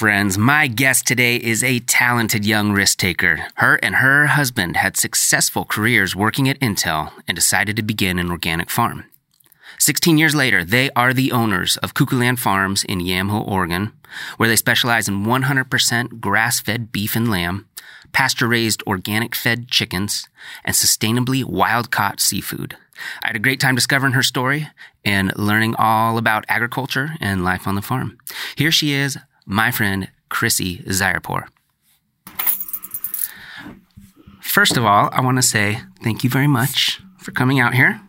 friends. My guest today is a talented young risk taker. Her and her husband had successful careers working at Intel and decided to begin an organic farm. 16 years later, they are the owners of Kookoolan Farms in Yamhill, Oregon, where they specialize in 100% grass fed beef and lamb, pasture raised organic fed chickens, and sustainably wild caught seafood. I had a great time discovering her story and learning all about agriculture and life on the farm. Here she is, my friend Chrissie Zaerpoor. First of all, I want to say thank you very much for coming out here.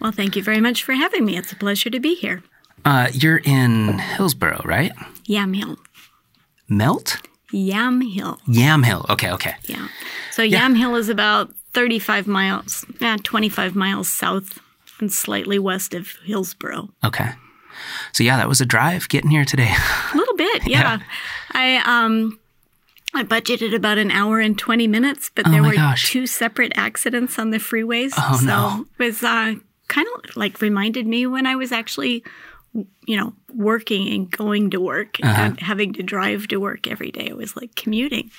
Well, thank you very much for having me. It's a pleasure to be here. Uh, you're in Hillsboro, right? Yamhill. Melt? Yamhill. Yamhill. Okay, okay. Yeah. So Yeah. Yamhill is about 35 miles, yeah, 25 miles south and slightly west of Hillsboro. Okay. So yeah, that was a drive getting here today. Little bit, yeah. I um I budgeted about an hour and 20 minutes, but there Oh my were gosh. two separate accidents on the freeways. Oh, so no. it was uh, kind of like reminded me when I was actually, you know, working and going to work Uh-huh. and having to drive to work every day. It was like commuting.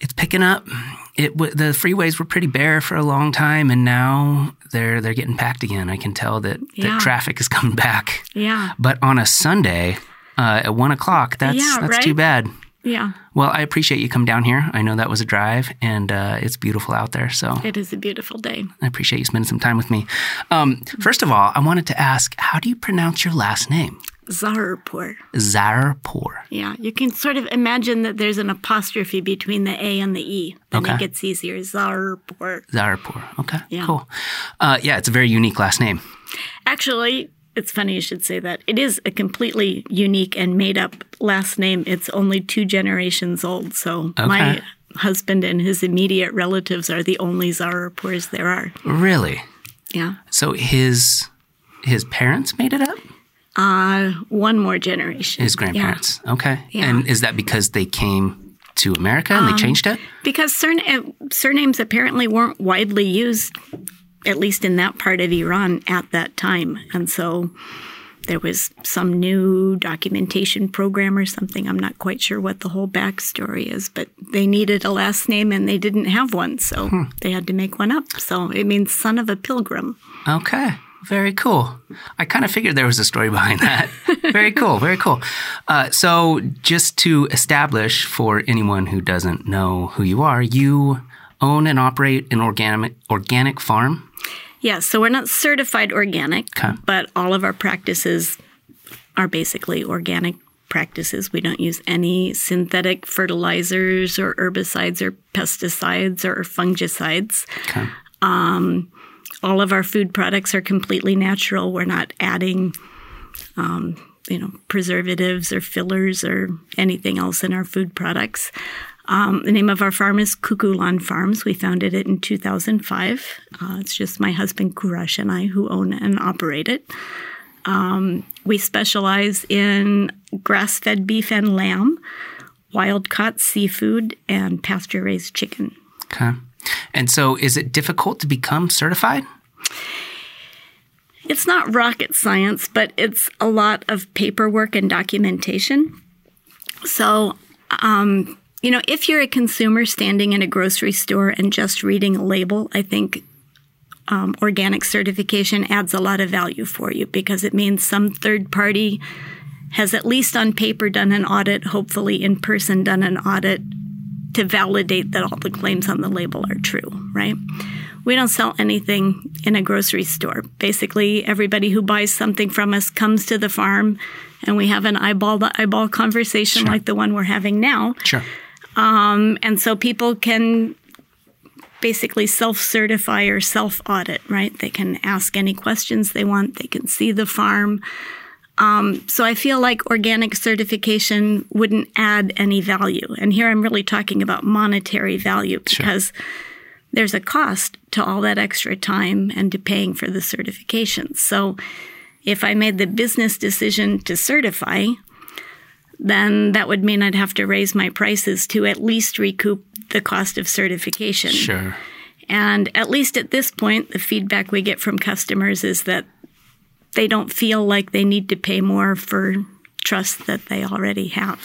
it's picking up. It the freeways were pretty bare for a long time, and now they're they're getting packed again. I can tell that, Yeah. that traffic is coming back. Yeah. But on a Sunday uh, at one o'clock, that's Yeah, that's right? too bad. Yeah. Well, I appreciate you come down here. I know that was a drive, and uh, it's beautiful out there. So It is a beautiful day. I appreciate you spending some time with me. Um, first of all, I wanted to ask, how do you pronounce your last name? Zarpur. Zarapur. Yeah, you can sort of imagine that there's an apostrophe between the A and the E. Then Okay. it gets easier. Zarpur. Zarapur. Okay, Yeah. cool. Uh, yeah, it's a very unique last name. Actually, it's funny you should say that. It is a completely unique and made up last name. It's only two generations old. So my husband and his immediate relatives are the only Zaerpoors there are. Really? Yeah. So his his parents made it up? Uh, one more generation. His grandparents. Okay. Yeah. And is that because they came to America and they changed it? Because surna- surnames apparently weren't widely used, at least in that part of Iran at that time. And so there was some new documentation program or something. I'm not quite sure what the whole backstory is, but they needed a last name and they didn't have one. So they had to make one up. So it means son of a pilgrim. Okay. Very cool. I kind of figured there was a story behind that. very cool. Very cool. Uh, so, just to establish for anyone who doesn't know who you are, you own and operate an organic organic farm. Yeah, so we're not certified organic, Okay. but all of our practices are basically organic practices. We don't use any synthetic fertilizers or herbicides or pesticides or fungicides. Okay. All of our food products are completely natural. We're not adding, um, you know, preservatives or fillers or anything else in our food products. Um, the name of our farm is Kookoolan Farms. We founded it in 2005. Uh, it's just my husband Koorosh and I who own and operate it. Um, we specialize in grass fed beef and lamb, wild caught seafood, and pasture raised chicken. Okay. And so, is it difficult to become certified? It's not rocket science, but it's a lot of paperwork and documentation. So, um, you know, if you're a consumer standing in a grocery store and just reading a label, I think um, organic certification adds a lot of value for you because it means some third party has at least on paper done an audit, hopefully in person done an audit to validate that all the claims on the label are true, right? We don't sell anything in a grocery store. Basically, everybody who buys something from us comes to the farm and we have an eyeball to eyeball conversation like the one we're having now. Sure. And so people can basically self certify or self audit, right? They can ask any questions they want, they can see the farm. Um, so I feel like organic certification wouldn't add any value. And here I'm really talking about monetary value because there's a cost to all that extra time and to paying for the certification. So if I made the business decision to certify, then that would mean I'd have to raise my prices to at least recoup the cost of certification. Sure. And at least at this point, the feedback we get from customers is that they don't feel like they need to pay more for trust that they already have.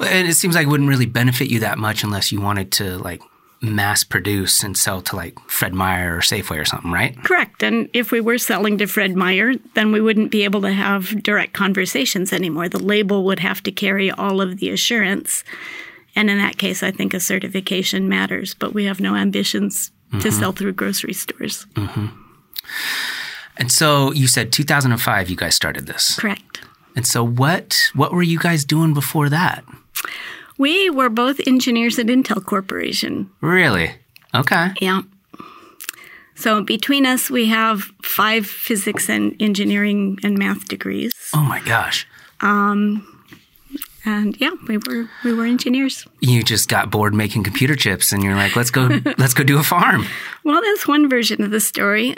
And it seems like it wouldn't really benefit you that much unless you wanted to like mass produce and sell to like Fred Meyer or Safeway or something, right? Correct. And if we were selling to Fred Meyer, then we wouldn't be able to have direct conversations anymore. The label would have to carry all of the assurance. And in that case, I think a certification matters, but we have no ambitions mm-hmm. to sell through grocery stores. Mm-hmm. And so you said 2005 you guys started this. Correct. And so what what were you guys doing before that? We were both engineers at Intel Corporation. Really? Okay. Yeah. So between us, we have five physics and engineering and math degrees. Oh my gosh. Um, and yeah, we were we were engineers. You just got bored making computer chips, and you're like, let's go let's go do a farm. Well, that's one version of the story.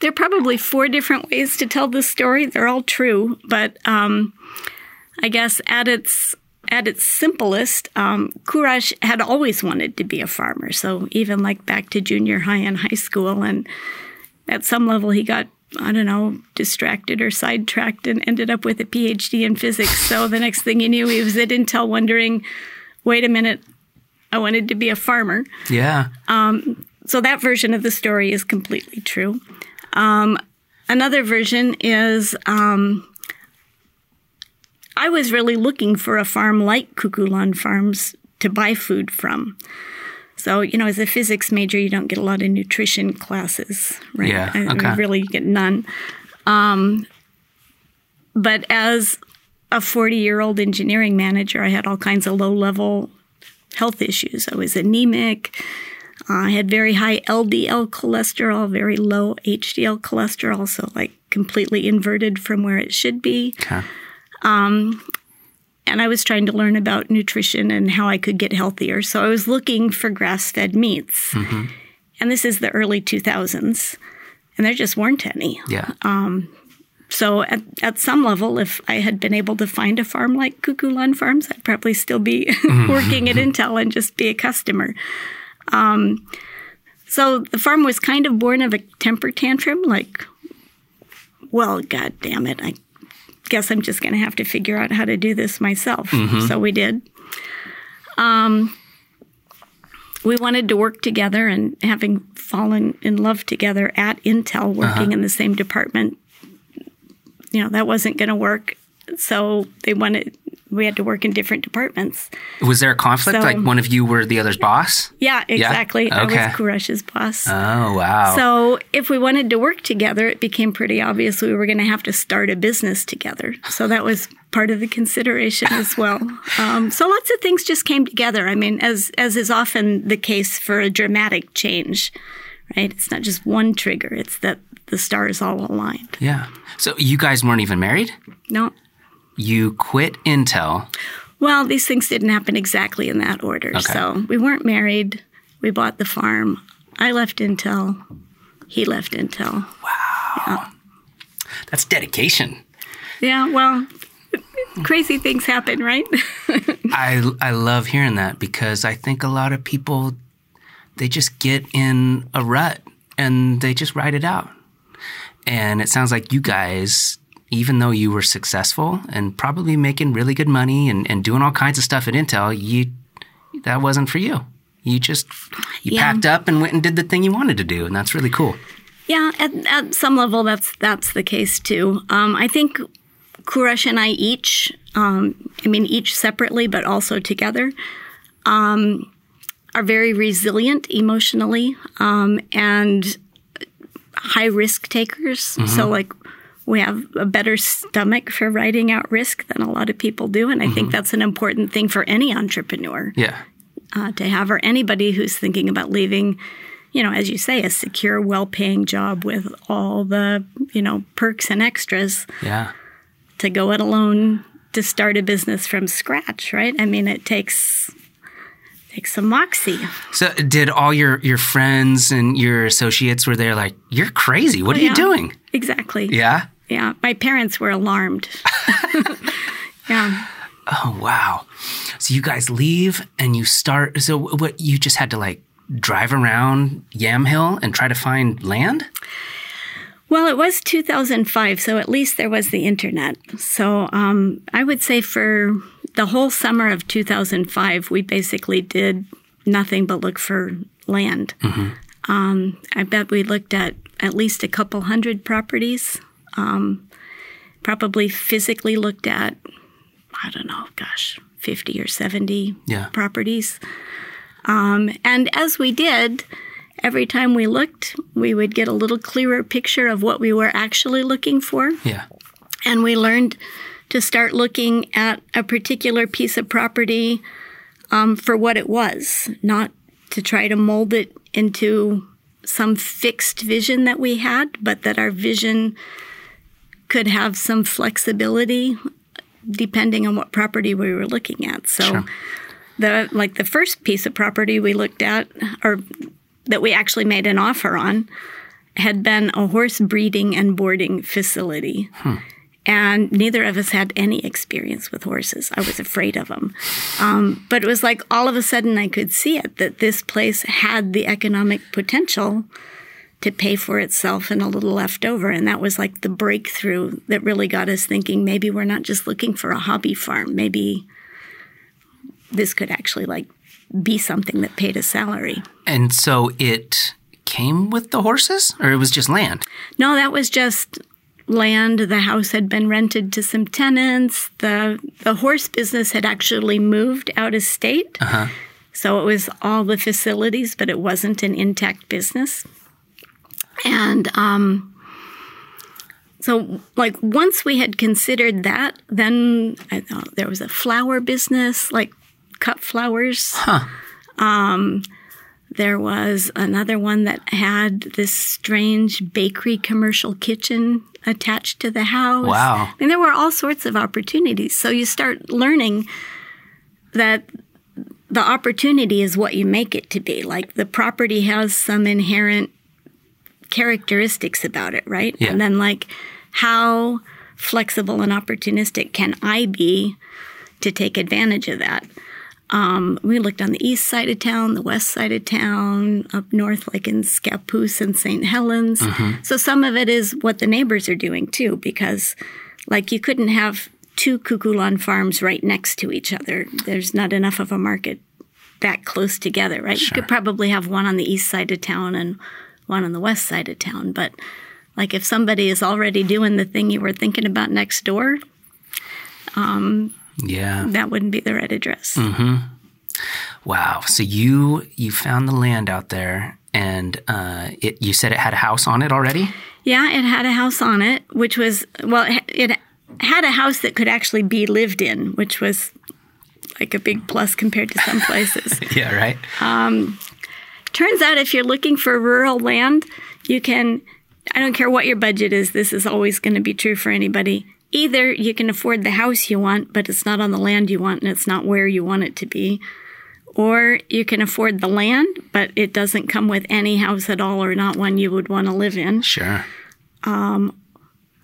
There are probably four different ways to tell this story. They're all true, but um, I guess at its at its simplest, um, Koorosh had always wanted to be a farmer. So even like back to junior high and high school, and at some level he got I don't know distracted or sidetracked and ended up with a PhD in physics. So the next thing he knew, he was at Intel wondering, wait a minute, I wanted to be a farmer. Yeah. Um, so that version of the story is completely true. Um, another version is um, I was really looking for a farm like Kookoolan Farms to buy food from. So, you know, as a physics major, you don't get a lot of nutrition classes, right? Yeah, okay. I, really get none. Um, but as a 40 year old engineering manager, I had all kinds of low level health issues. I was anemic. I had very high LDL cholesterol, very low HDL cholesterol, so like completely inverted from where it should be. Okay. Um, and I was trying to learn about nutrition and how I could get healthier. So I was looking for grass fed meats. Mm-hmm. And this is the early 2000s, and there just weren't any. Yeah. Um, so at, at some level, if I had been able to find a farm like Kookoolan Farms, I'd probably still be working at Intel and just be a customer. Um, so the farm was kind of born of a temper tantrum, like, well, god damn it, I guess I'm just going to have to figure out how to do this myself. Mm-hmm. So we did. Um, we wanted to work together, and having fallen in love together at Intel, working uh-huh. in the same department, you know, that wasn't going to work. So they wanted we had to work in different departments. Was there a conflict? So, like one of you were the other's boss? Yeah, exactly. Yeah? Okay. I was Koorosh's boss. Oh, wow. So if we wanted to work together, it became pretty obvious we were going to have to start a business together. So that was part of the consideration as well. Um, so lots of things just came together. I mean, as as is often the case for a dramatic change, right? It's not just one trigger; it's that the stars all aligned. Yeah. So you guys weren't even married? No you quit Intel. Well, these things didn't happen exactly in that order. Okay. So we weren't married. We bought the farm. I left Intel. He left Intel. Wow. Yeah. That's dedication. Yeah, well, crazy things happen, right? I I love hearing that because I think a lot of people they just get in a rut and they just ride it out. And it sounds like you guys even though you were successful and probably making really good money and, and doing all kinds of stuff at Intel, you that wasn't for you. You just you yeah. packed up and went and did the thing you wanted to do, and that's really cool. Yeah, at, at some level, that's that's the case too. Um, I think Koorosh and I each, um, I mean, each separately, but also together, um, are very resilient emotionally um, and high risk takers. Mm-hmm. So, like, we have a better stomach for writing out risk than a lot of people do. And I mm-hmm. think that's an important thing for any entrepreneur. Yeah. Uh, to have, or anybody who's thinking about leaving, you know, as you say, a secure, well paying job with all the, you know, perks and extras. Yeah. To go it alone to start a business from scratch, right? I mean, it takes takes some moxie. So, did all your your friends and your associates were there like, "You're crazy. What oh, are yeah. you doing?" Exactly. Yeah. Yeah, my parents were alarmed. yeah. Oh wow! So you guys leave and you start. So what? You just had to like drive around Yamhill and try to find land. Well, it was 2005, so at least there was the internet. So um, I would say for the whole summer of 2005, we basically did nothing but look for land. Um, I bet we looked at at least a couple hundred properties. Um, probably physically looked at, I don't know, gosh, 50 or 70 Yeah. properties. Um, and as we did, every time we looked, we would get a little clearer picture of what we were actually looking for. Yeah. And we learned to start looking at a particular piece of property um, for what it was, not to try to mold it into some fixed vision that we had, but that our vision could have some flexibility depending on what property we were looking at. So Sure. the like the first piece of property we looked at or that we actually made an offer on had been a horse breeding and boarding facility. And neither of us had any experience with horses. I was afraid of them. Um, but it was like all of a sudden I could see it that this place had the economic potential to pay for itself and a little left over. And that was like the breakthrough that really got us thinking maybe we're not just looking for a hobby farm. Maybe this could actually like be something that paid a salary. And so it came with the horses, or it was just land? No, that was just land. The house had been rented to some tenants. The the horse business had actually moved out of state. Uh-huh. So it was all the facilities, but it wasn't an intact business. And um, so, like, once we had considered that, then I thought there was a flower business, like cut flowers. Um, there was another one that had this strange bakery commercial kitchen attached to the house. Wow. I mean, there were all sorts of opportunities. So you start learning that the opportunity is what you make it to be. Like the property has some inherent characteristics about it, right? Yeah. And then, like, how flexible and opportunistic can I be to take advantage of that? Um, we looked on the east side of town, the west side of town, up north, like in Scappoose and St. Helens. So some of it is what the neighbors are doing too, because like you couldn't have two Kookoolan farms right next to each other. There's not enough of a market that close together, right? You could probably have one on the east side of town and one on the west side of town, but like if somebody is already doing the thing you were thinking about next door, Yeah. that wouldn't be the right address. Mm-hmm. Wow. So you you found the land out there, and uh, it you said it had a house on it already. Yeah, it had a house on it, which was well, it- it had a house that could actually be lived in, which was like a big plus compared to some places. Yeah. Right. Turns out if you're looking for rural land, you can I don't care what your budget is, this is always going to be true for anybody. Either you can afford the house you want, but it's not on the land you want and it's not where you want it to be. Or you can afford the land, but it doesn't come with any house at all or not one you would want to live in. Sure.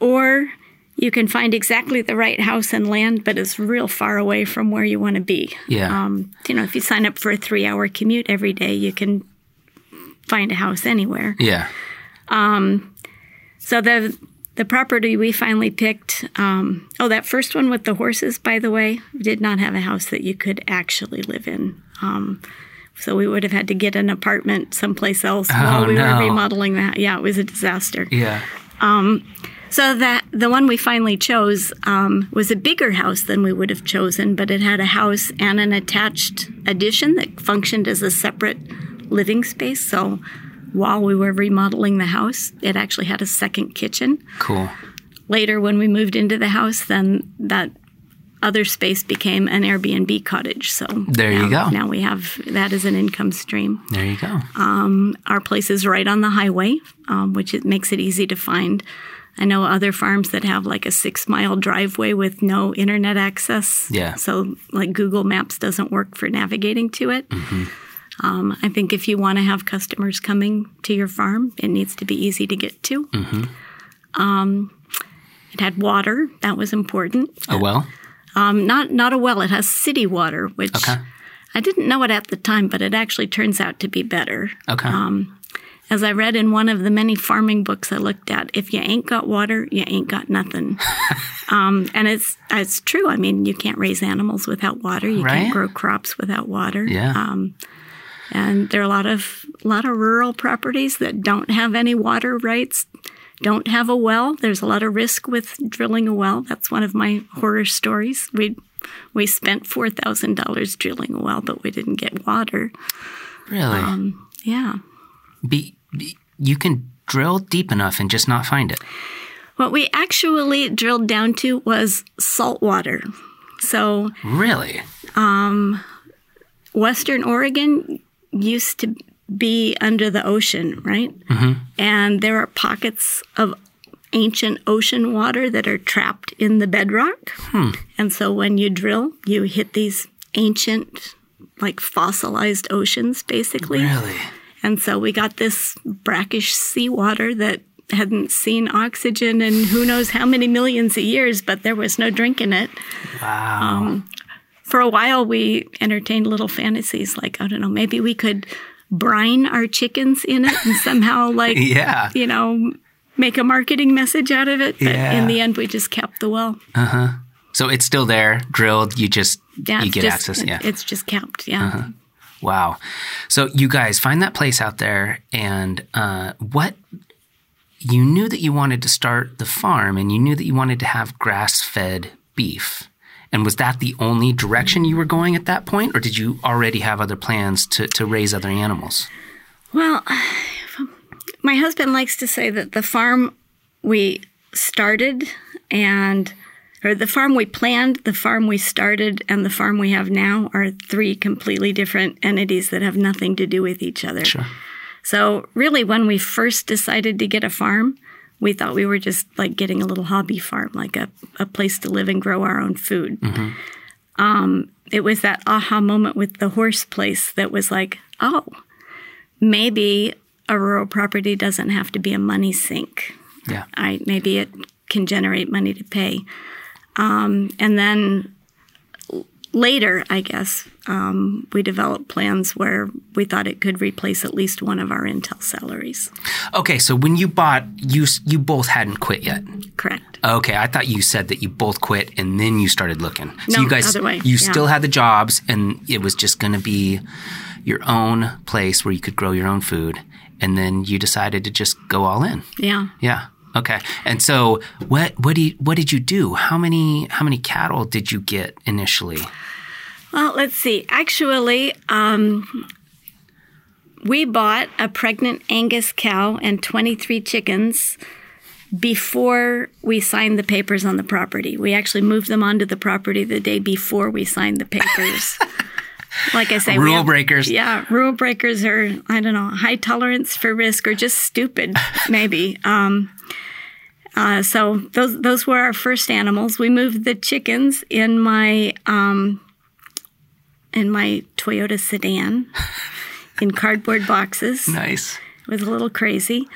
or you can find exactly the right house and land, but it's real far away from where you want to be. Yeah. Um, you know, if you sign up for a three hour commute every day, you can find a house anywhere. Yeah. So the the property we finally picked, um, oh, that first one with the horses, by the way, did not have a house that you could actually live in. Um, so we would have had to get an apartment someplace else while we Oh, no. were remodeling that. Yeah, it was a disaster. Yeah. So that the one we finally chose um, was a bigger house than we would have chosen, but it had a house and an attached addition that functioned as a separate living space. So while we were remodeling the house, it actually had a second kitchen. Cool. Later, when we moved into the house, then that other space became an Airbnb cottage. So There you go. Now we have that as an income stream. There you go. Our place is right on the highway, um, which it makes it easy to find. I know other farms that have like a six mile driveway with no internet access. Yeah. So, like Google Maps doesn't work for navigating to it. Mm-hmm. Um, I think if you want to have customers coming to your farm, it needs to be easy to get to. Mm-hmm. Um, it had water, that was important. A well. Um, not not a well. It has city water, which Okay. I didn't know it at the time, but it actually turns out to be better. Okay. Um, as I read in one of the many farming books I looked at, if you ain't got water, you ain't got nothing. um, and it's it's true. I mean, you can't raise animals without water. You Right. can't grow crops without water. Yeah. Um, and there are a lot of a lot of rural properties that don't have any water rights, don't have a well. There's a lot of risk with drilling a well. That's one of my horror stories. We we spent four thousand dollars drilling a well, but we didn't get water. Really? Um, Yeah. be, be- you can drill deep enough and just not find it. What we actually drilled down to was salt water. So Really? Western Oregon used to be under the ocean, right? Mm-hmm. And there are pockets of ancient ocean water that are trapped in the bedrock. Hmm. And so when you drill, you hit these ancient, like fossilized oceans, basically. Really? And so we got this brackish seawater that hadn't seen oxygen in who knows how many millions of years, but there was no drink in it. Wow. Um, For a while, we entertained little fantasies like, I don't know, maybe we could brine our chickens in it and somehow, like, yeah. you know, make a marketing message out of it. But Yeah. in the end, we just kept the well. Uh huh. So it's still there, drilled. You just Yeah, you get just- access. Yeah. It's just kept. Yeah. Wow. So you guys find that place out there, and uh, what you knew that you wanted to start the farm, and you knew that you wanted to have grass-fed beef. And was that the only direction you were going at that point, or did you already have other plans to, to raise other animals? Well, my husband likes to say that the farm we started and or the farm we planned, the farm we started, and the farm we have now are three completely different entities that have nothing to do with each other. Sure. So, really, when we first decided to get a farm, we thought we were just like getting a little hobby farm, like a, a place to live and grow our own food. Um, it was that aha moment with the horse place that was like, oh, maybe a rural property doesn't have to be a money sink. Yeah. I maybe it can generate money to pay. Um, and then later, I guess, um, we developed plans where we thought it could replace at least one of our Intel salaries. Okay. So when you bought, you you both hadn't quit yet. Correct. Okay, I thought you said that you both quit and then you started looking. So No, you guys, other way, you yeah. still had the jobs, and it was just going to be your own place where you could grow your own food, and then you decided to just go all in. Yeah. Yeah. Okay. And so, what what do you, what did you do? How many how many cattle did you get initially? Well, let's see. Actually, um, we bought a pregnant Angus cow and 23 chickens before we signed the papers on the property. We actually moved them onto the property the day before we signed the papers. like I say, Rule have- breakers. Yeah, rule breakers are, I don't know, high tolerance for risk or just stupid, maybe. Um, uh, so those those were our first animals. We moved the chickens in my um, in my Toyota sedan in cardboard boxes. Nice. It was a little crazy.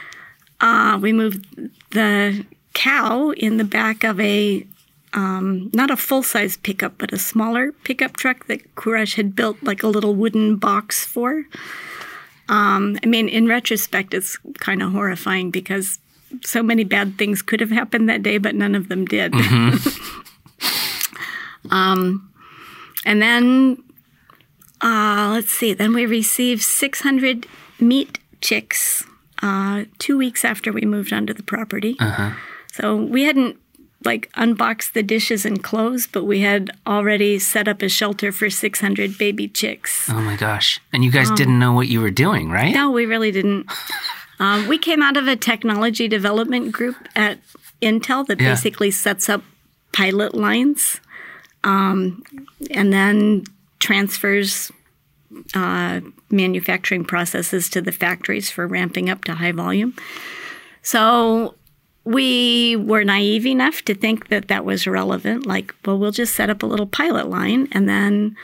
Uh, we moved the cow in the back of a um, not a full size pickup, but a smaller pickup truck that Koorosh had built like a little wooden box for. Um, I mean, in retrospect, it's kind of horrifying because so many bad things could have happened that day, but none of them did. um, and then, uh, let's see, then we received 600 meat chicks uh, two weeks after we moved onto the property. So we hadn't like unboxed the dishes and clothes, but we had already set up a shelter for 600 baby chicks. Oh my gosh. And you guys didn't know what you were doing, right? No, we really didn't. Um, we came out of a technology development group at Intel that Yeah. basically sets up pilot lines um, and then transfers uh, manufacturing processes to the factories for ramping up to high volume. So we were naive enough to think that that was relevant. Like, well, we'll just set up a little pilot line and then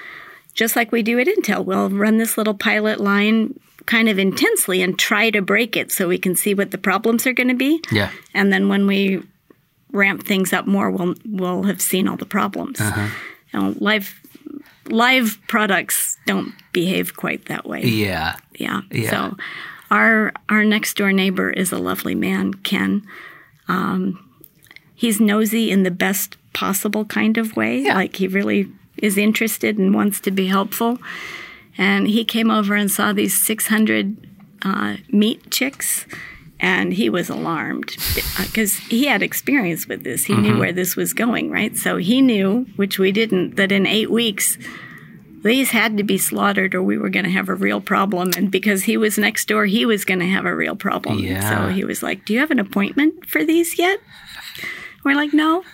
just like we do at Intel, we'll run this little pilot line kind of intensely and try to break it so we can see what the problems are going to be. Yeah. And then when we ramp things up more, we'll we'll have seen all the problems. Uh-huh. You know, live live products don't behave quite that way. Yeah. Yeah. Yeah. So our our next door neighbor is a lovely man, Ken. Um, he's nosy in the best possible kind of way. Yeah. Like he really is interested and wants to be helpful. And he came over and saw these 600 uh, meat chicks, and he was alarmed because he had experience with this. He knew where this was going, right? So he knew, which we didn't, that in eight weeks, these had to be slaughtered or we were going to have a real problem. And because he was next door, he was going to have a real problem. Yeah. So he was like, Do you have an appointment for these yet? We're like, No.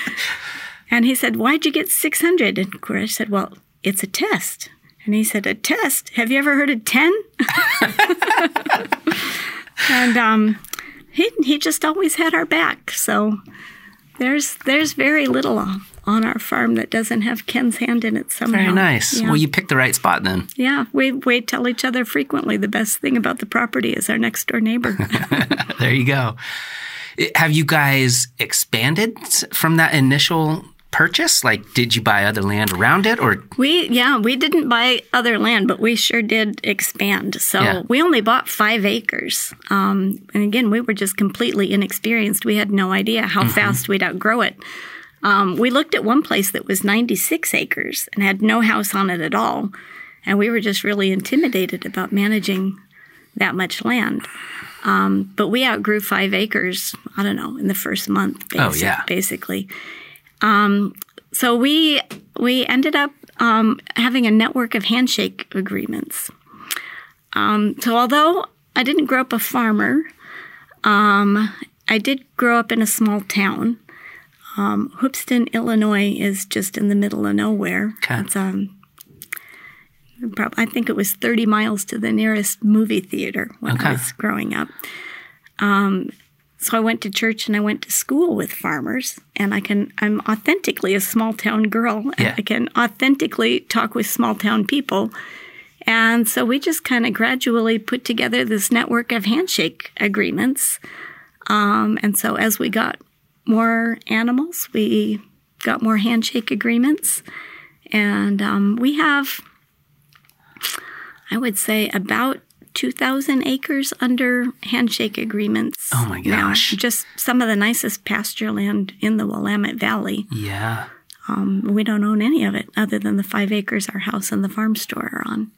and he said, Why'd you get 600? And Koorosh said, Well, it's a test. And he said, A test? Have you ever heard of 10? and um, he, he just always had our back. So there's there's very little on our farm that doesn't have Ken's hand in it somehow. Very nice. Yeah. Well, you picked the right spot then. Yeah, we we tell each other frequently the best thing about the property is our next door neighbor. there you go. Have you guys expanded from that initial purchase? Like, did you buy other land around it, or we yeah, we didn't buy other land, but we sure did expand. So Yeah. we only bought five acres. Um, and again, we were just completely inexperienced. We had no idea how fast we'd outgrow it. Um, we looked at one place that was 96 acres and had no house on it at all. And we were just really intimidated about managing that much land. Um, but we outgrew five acres, I don't know, in the first month, Oh, yeah. basically. Um, so we we ended up um, having a network of handshake agreements. Um, so although I didn't grow up a farmer, um, I did grow up in a small town. Um, Hoopeston, Illinois, is just in the middle of nowhere. Okay. It's um, prob- I think it was 30 miles to the nearest movie theater when Okay. I was growing up. Um, so I went to church and I went to school with farmers, and I can I'm authentically a small town girl. and Yeah. I can authentically talk with small town people. And so we just kind of gradually put together this network of handshake agreements. Um, and so as we got more animals, we got more handshake agreements. And um, we have, I would say, about 2,000 acres under handshake agreements. Oh my now. gosh. Just some of the nicest pasture land in the Willamette Valley. yeah? Um, we don't own any of it other than the five acres our house and the farm store are on.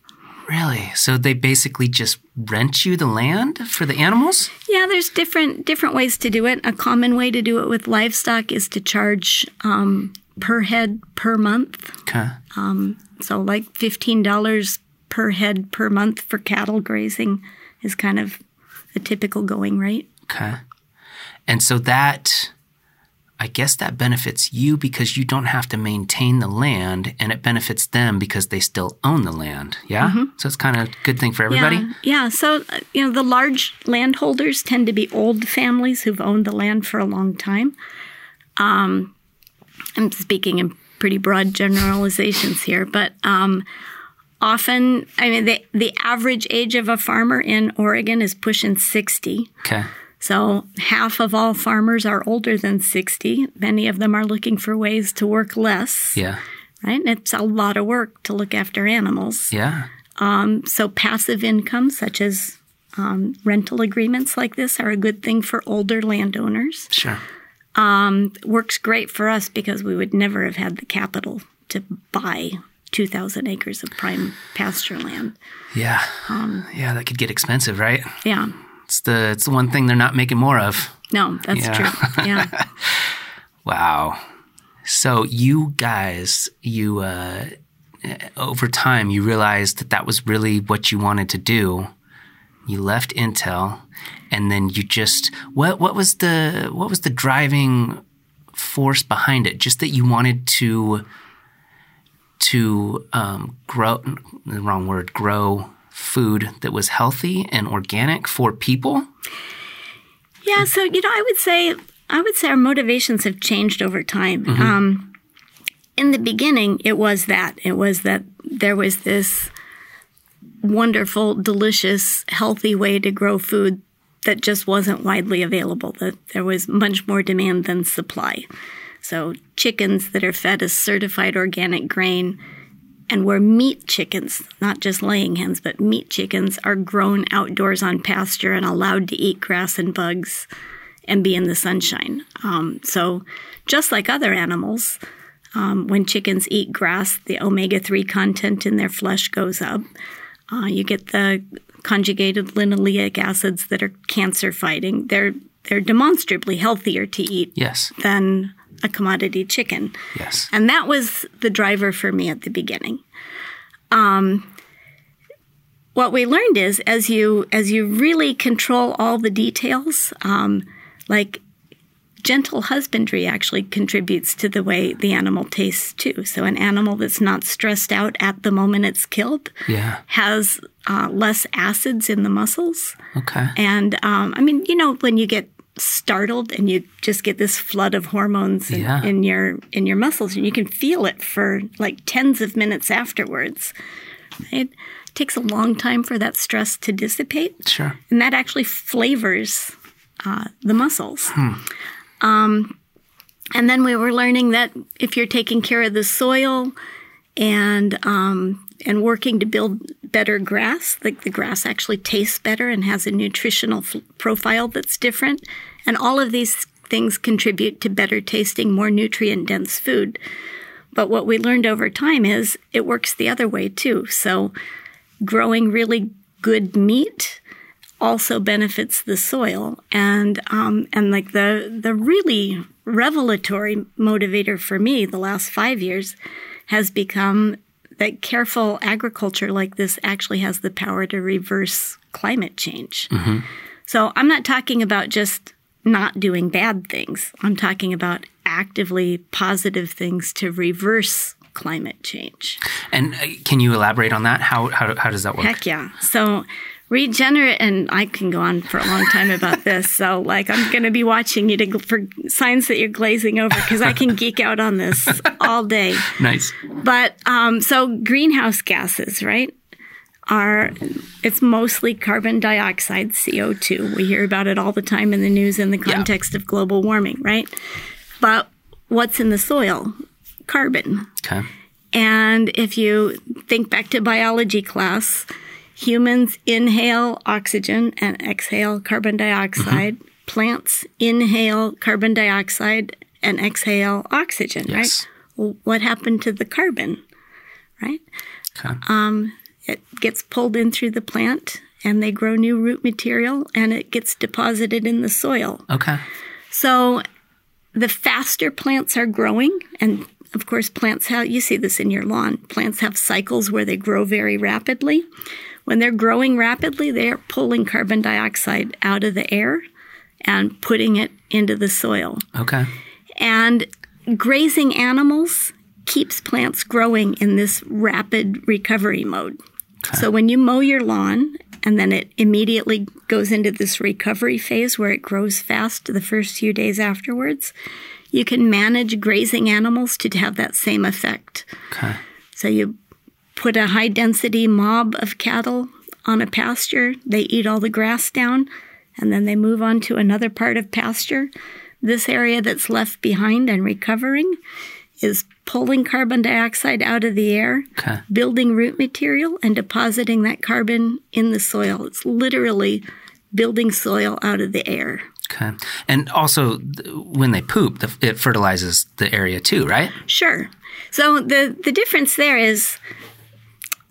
Really? So they basically just rent you the land for the animals? Yeah, there's different different ways to do it. A common way to do it with livestock is to charge um, per head per month. Okay. So, like fifteen dollars per head per month for cattle grazing is kind of a typical going rate. Okay. And so that, I guess that benefits you because you don't have to maintain the land, and it benefits them because they still own the land. Yeah. So it's kind of a good thing for everybody. Yeah, yeah. So uh, you know, the large landholders tend to be old families who've owned the land for a long time. Um, I'm speaking in pretty broad generalizations here, but um, often, I mean, the the average age of a farmer in Oregon is pushing sixty. Okay. So half of all farmers are older than sixty. Many of them are looking for ways to work less. Yeah. Right, and it's a lot of work to look after animals. Yeah. So passive income, such as um, rental agreements like this, are a good thing for older landowners. Sure. Works great for us because we would never have had the capital to buy 2,000 acres of prime pasture land. Yeah. yeah, that could get expensive, right? Yeah, It's the it's the one thing they're not making more of. no, that's Yeah. true. Yeah, Wow. So you guys, you uh, over time, you realized that that was really what you wanted to do. You left Intel, and then you just what what was the what was the driving force behind it? Just that you wanted to to um, grow the wrong word grow food that was healthy and organic for people. yeah. So you know, I would say I would say our motivations have changed over time. Um, in the beginning, it was that it was that there was this wonderful, delicious, healthy way to grow food that just wasn't widely available. That there was much more demand than supply. So chickens that are fed a certified organic grain and where meat chickens, not just laying hens, but meat chickens, are grown outdoors on pasture and allowed to eat grass and bugs and be in the sunshine. Um, so, just like other animals, um, when chickens eat grass, the omega 3 content in their flesh goes up. Uh, you get the conjugated linoleic acids that are cancer fighting. They're, they're demonstrably healthier to eat Yes. than a commodity chicken. Yes. And that was the driver for me at the beginning. Um, what we learned is as you as you really control all the details, um, like gentle husbandry actually contributes to the way the animal tastes too. So an animal that's not stressed out at the moment it's killed Yeah. has uh, less acids in the muscles. Okay. And um, I mean, you know, when you get startled and you just get this flood of hormones in, Yeah. in your in your muscles, and you can feel it for like tens of minutes afterwards. It takes a long time for that stress to dissipate, Sure. and that actually flavors uh, the muscles. Um, and then we were learning that if you're taking care of the soil and um, and working to build better grass, like the grass actually tastes better and has a nutritional f- profile that's different, and all of these things contribute to better tasting, more nutrient dense food. But what we learned over time is it works the other way too. So growing really good meat also benefits the soil and um, and like the the really revelatory motivator for me the last five years has become that careful agriculture like this actually has the power to reverse climate change. So I'm not talking about just not doing bad things. I'm talking about actively positive things to reverse climate change. And uh, can you elaborate on that? How how, how does that work? Heck yeah. So regenerate, and I can go on for a long time about this. So like, I'm going to be watching you to for signs that you're glazing over because I can geek out on this all day. Nice. But um, so greenhouse gases, right? Are it's mostly carbon dioxide, CO2. We hear about it all the time in the news in the Yeah. context of global warming, right? But what's in the soil? Carbon. Okay. And if you think back to biology class, humans inhale oxygen and exhale carbon dioxide. Mm-hmm. Plants inhale carbon dioxide and exhale oxygen, Yes. right? Well, what happened to the carbon, right? Okay. Um, it gets pulled in through the plant and they grow new root material and it gets deposited in the soil. okay. So the faster plants are growing, and of course, plants have, you see this in your lawn, plants have cycles where they grow very rapidly. When they're growing rapidly, they're pulling carbon dioxide out of the air and putting it into the soil. Okay. And grazing animals keeps plants growing in this rapid recovery mode. Okay. So when you mow your lawn and then it immediately goes into this recovery phase where it grows fast the first few days afterwards, you can manage grazing animals to have that same effect. Okay. So you put a high density mob of cattle on a pasture, they eat all the grass down, and then they move on to another part of pasture. This area that's left behind and recovering is pulling carbon dioxide out of the air, Okay. building root material, and depositing that carbon in the soil. It's literally building soil out of the air. Okay. And also, when they poop, it fertilizes the area too, right? Sure. So the the difference there is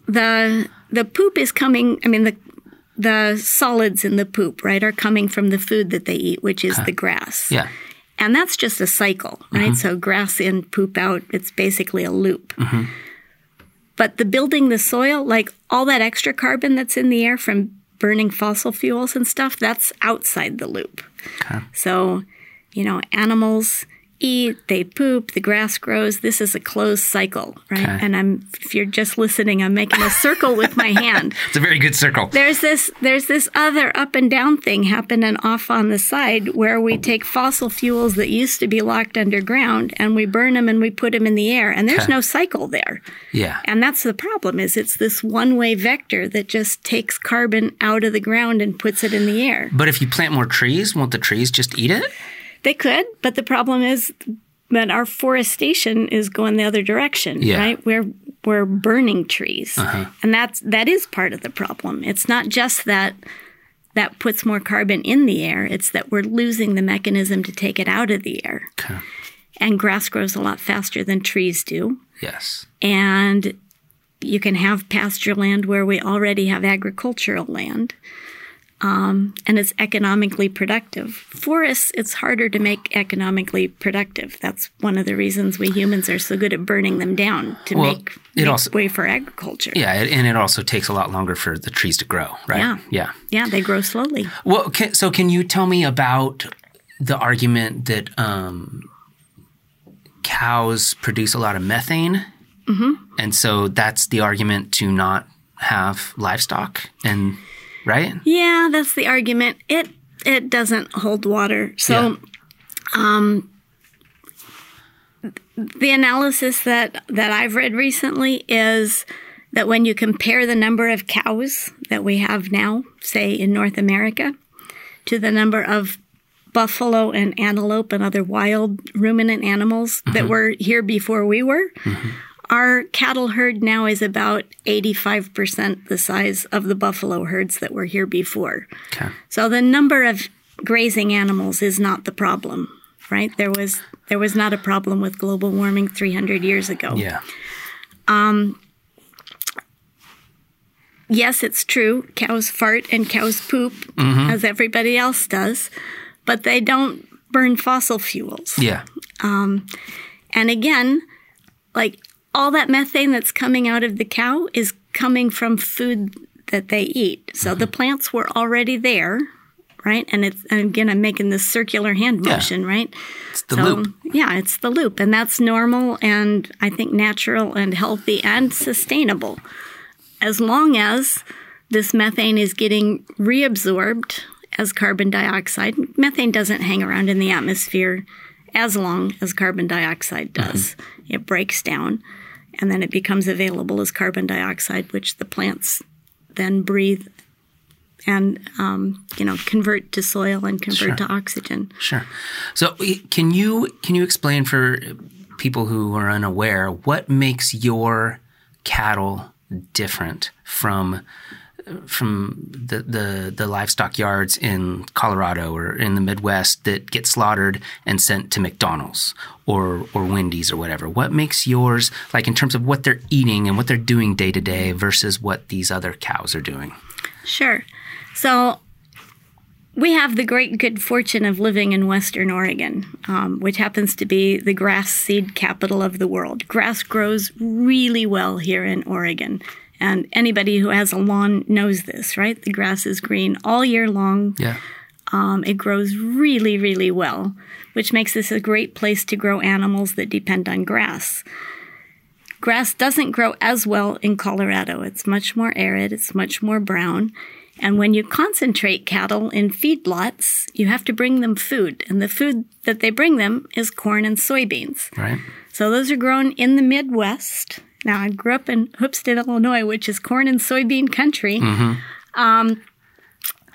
the the poop is coming. I mean the the solids in the poop, right, are coming from the food that they eat, which is the grass. Yeah. And that's just a cycle, right? Mm-hmm. So grass in, poop out. It's basically a loop. Mm-hmm. But the building the soil, like all that extra carbon that's in the air from burning fossil fuels and stuff, that's outside the loop. Okay. So, you know, animals eat, they poop, the grass grows. This is a closed cycle, right? Okay. And I'm if you're just listening, I'm making a circle with my hand. It's a very good circle. There's this there's this other up and down thing happening off on the side where we take fossil fuels that used to be locked underground and we burn them and we put them in the air and there's Okay. no cycle there. Yeah. And that's the problem is it's this one-way vector that just takes carbon out of the ground and puts it in the air. But if you plant more trees, won't the trees just eat it? They could, but the problem is that our forestation is going the other direction, Yeah. right? We're we're burning trees, uh-huh. and that's that is part of the problem. It's not just that that puts more carbon in the air; it's that we're losing the mechanism to take it out of the air. Okay. And grass grows a lot faster than trees do, Yes. and you can have pasture land where we already have agricultural land. Um, and it's economically productive. Forests, it's harder to make economically productive. That's one of the reasons we humans are so good at burning them down to Well, make, it make also- way for agriculture. Yeah, and it also takes a lot longer for the trees to grow, right? Yeah. Yeah. Yeah, they grow slowly. Well, can, so can you tell me about the argument that um, cows produce a lot of methane, mm-hmm. and so that's the argument to not have livestock, and right? Yeah, that's the argument. It it doesn't hold water. So, um, the analysis that that I've read recently is that when you compare the number of cows that we have now, say in North America, to the number of buffalo and antelope and other wild ruminant animals that were here before we were, our cattle herd now is about 85% the size of the buffalo herds that were here before. Okay. So the number of grazing animals is not the problem, right? There was there was not a problem with global warming 300 years ago. Yeah. Um, Yes, it's true. Cows fart and cows poop as everybody else does, but they don't burn fossil fuels. Yeah. Um, And again, like all that methane that's coming out of the cow is coming from food that they eat. So the mm-hmm. plants were already there, right? And it's and again I'm making this circular hand Yeah. motion, right? It's the so loop. yeah, it's the loop, and that's normal and I think natural and healthy and sustainable, as long as this methane is getting reabsorbed as carbon dioxide. Methane doesn't hang around in the atmosphere as long as carbon dioxide does. Mm-hmm. It breaks down, and then it becomes available as carbon dioxide, which the plants then breathe and um, you know convert to soil and convert to oxygen. Sure. So can you can you explain for people who are unaware what makes your cattle different from from the, the, the livestock yards in Colorado or in the Midwest that get slaughtered and sent to McDonald's or or Wendy's or whatever. What makes yours like in terms of what they're eating and what they're doing day to day versus what these other cows are doing? Sure. So we have the great good fortune of living in Western Oregon, um, which happens to be the grass seed capital of the world. Grass grows really well here in Oregon. And anybody who has a lawn knows this, right? The grass is green all year long. Yeah. Um, it grows really, really well, which makes this a great place to grow animals that depend on grass. Grass doesn't grow as well in Colorado. It's much more arid, it's much more brown. And when you concentrate cattle in feedlots, you have to bring them food. And the food that they bring them is corn and soybeans. Right. So those are grown in the Midwest. Now, I grew up in Hoopeston, Illinois, which is corn and soybean country. Um,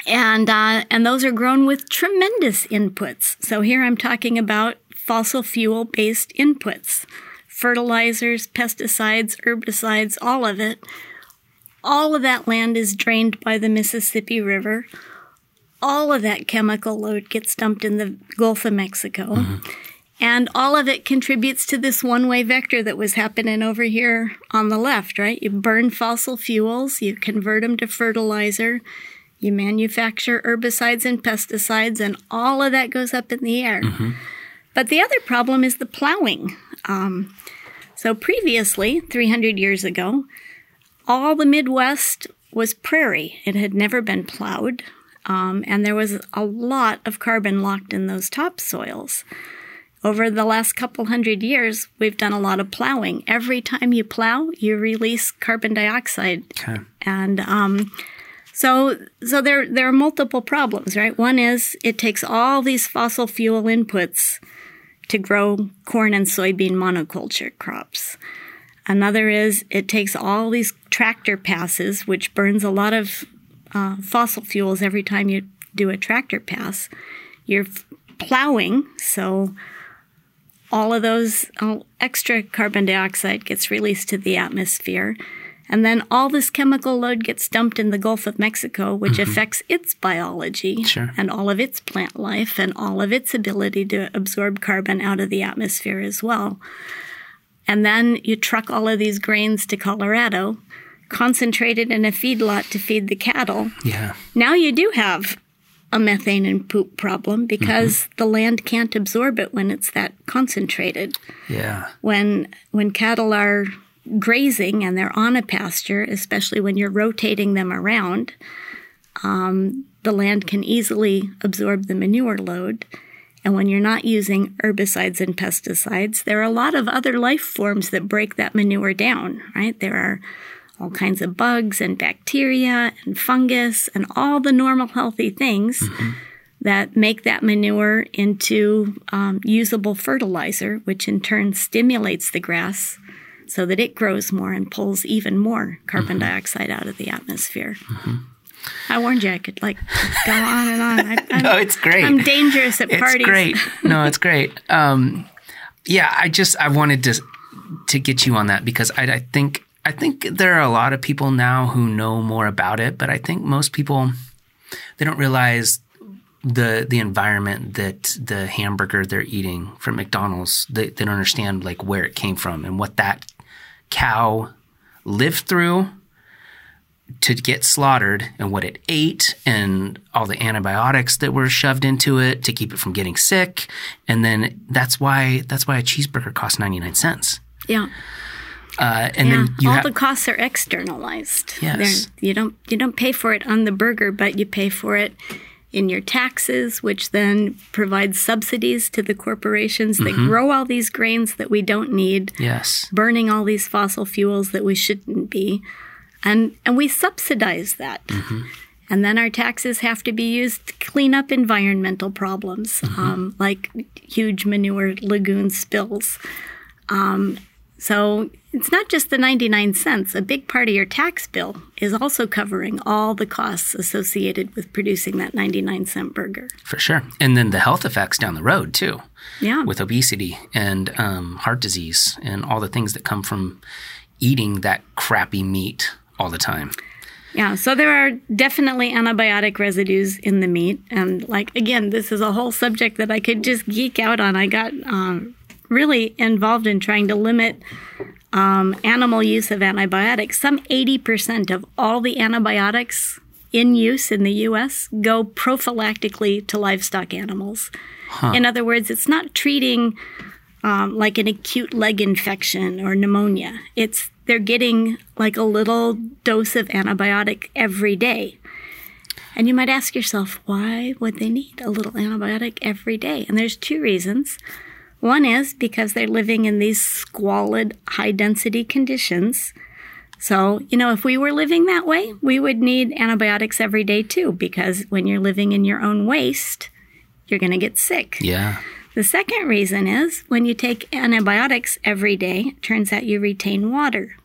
and, uh, and those are grown with tremendous inputs. So here I'm talking about fossil fuel based inputs fertilizers, pesticides, herbicides, all of it. All of that land is drained by the Mississippi River. All of that chemical load gets dumped in the Gulf of Mexico. And all of it contributes to this one way vector that was happening over here on the left, right? You burn fossil fuels, you convert them to fertilizer, you manufacture herbicides and pesticides, and all of that goes up in the air. But the other problem is the plowing. Um, so previously, 300 years ago, all the Midwest was prairie. It had never been plowed, um, and there was a lot of carbon locked in those topsoils. Over the last couple hundred years, we've done a lot of plowing. Every time you plow, you release carbon dioxide, Okay. and um, so so there there are multiple problems, right? One is it takes all these fossil fuel inputs to grow corn and soybean monoculture crops. Another is it takes all these tractor passes, which burns a lot of uh, fossil fuels every time you do a tractor pass. You're plowing, so all of those all extra carbon dioxide gets released to the atmosphere. And then all this chemical load gets dumped in the Gulf of Mexico, which mm-hmm. affects its biology sure. and all of its plant life and all of its ability to absorb carbon out of the atmosphere as well. And then you truck all of these grains to Colorado, concentrated in a feedlot to feed the cattle. Yeah. Now you do have a methane and poop problem because mm-hmm. the land can't absorb it when it's that concentrated. Yeah. When when cattle are grazing and they're on a pasture, especially when you're rotating them around, um, the land can easily absorb the manure load. And when you're not using herbicides and pesticides, there are a lot of other life forms that break that manure down, right? There are all kinds of bugs and bacteria and fungus and all the normal healthy things mm-hmm. that make that manure into um, usable fertilizer, which in turn stimulates the grass so that it grows more and pulls even more carbon mm-hmm. dioxide out of the atmosphere. Mm-hmm. I warned you I could like go on and on. I, no, it's great. I'm dangerous at it's parties. great. No, it's great. Um, yeah, I just I wanted to to get you on that because I, I think I think there are a lot of people now who know more about it, but I think most people they don't realize the the environment that the hamburger they're eating from McDonald's they, they don't understand like where it came from and what that cow lived through to get slaughtered and what it ate and all the antibiotics that were shoved into it to keep it from getting sick. And then that's why that's why a cheeseburger costs 99 cents. Yeah uh, and yeah. then you all ha- the costs are externalized yes. They're, you don't you don't pay for it on the burger but you pay for it in your taxes, which then provides subsidies to the corporations that mm-hmm. grow all these grains that we don't need. Yes. Burning all these fossil fuels that we shouldn't be. And and we subsidize that. Mm-hmm. And then our taxes have to be used to clean up environmental problems, mm-hmm. um, like huge manure lagoon spills. Um, so it's not just the 99 cents. A big part of your tax bill is also covering all the costs associated with producing that 99 cent burger. For sure. And then the health effects down the road, too. Yeah. With obesity and um, heart disease and all the things that come from eating that crappy meat all the time. Yeah, so there are definitely antibiotic residues in the meat. And, like, again, this is a whole subject that I could just geek out on. I got um, really involved in trying to limit um, animal use of antibiotics. Some 80% of all the antibiotics in use in the US go prophylactically to livestock animals. Huh. In other words, it's not treating um, like an acute leg infection or pneumonia. It's they're getting like a little dose of antibiotic every day. And you might ask yourself, why would they need a little antibiotic every day? And there's two reasons. One is because they're living in these squalid, high density conditions. So, you know, if we were living that way, we would need antibiotics every day too, because when you're living in your own waste, you're going to get sick. Yeah. The second reason is when you take antibiotics every day, it turns out you retain water.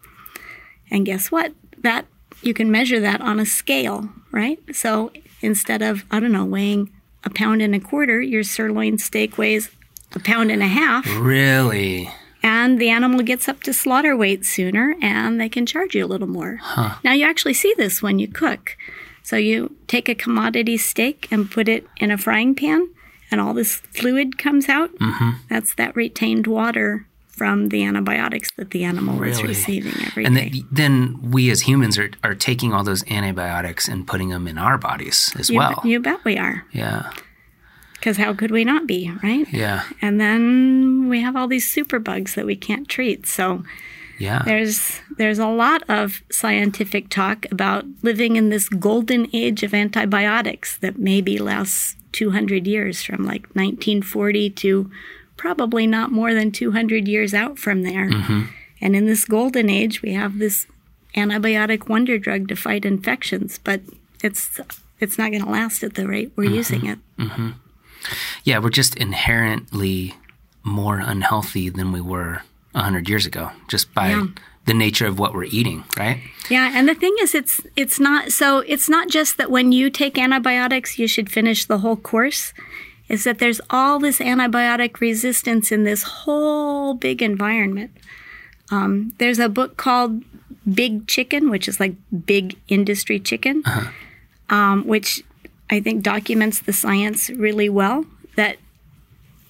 And guess what? That you can measure that on a scale, right? So instead of, I don't know, weighing a pound and a quarter, your sirloin steak weighs a pound and a half. Really? And the animal gets up to slaughter weight sooner and they can charge you a little more. Huh. Now, you actually see this when you cook. So, you take a commodity steak and put it in a frying pan, and all this fluid comes out. Mm-hmm. That's that retained water from the antibiotics that the animal really? was receiving every and day. And then we as humans are, are taking all those antibiotics and putting them in our bodies as you well. you bet we are. Yeah because how could we not be, right? Yeah. And then we have all these superbugs that we can't treat. So yeah. There's there's a lot of scientific talk about living in this golden age of antibiotics that maybe lasts 200 years from like 1940 to probably not more than 200 years out from there. Mm-hmm. And in this golden age, we have this antibiotic wonder drug to fight infections, but it's it's not going to last at the rate we're mm-hmm. using it. Mm-hmm. Yeah, we're just inherently more unhealthy than we were 100 years ago just by yeah. the nature of what we're eating, right? Yeah, and the thing is it's it's not so it's not just that when you take antibiotics you should finish the whole course. is that there's all this antibiotic resistance in this whole big environment. Um, there's a book called Big Chicken, which is like big industry chicken, um, which I think documents the science really well. That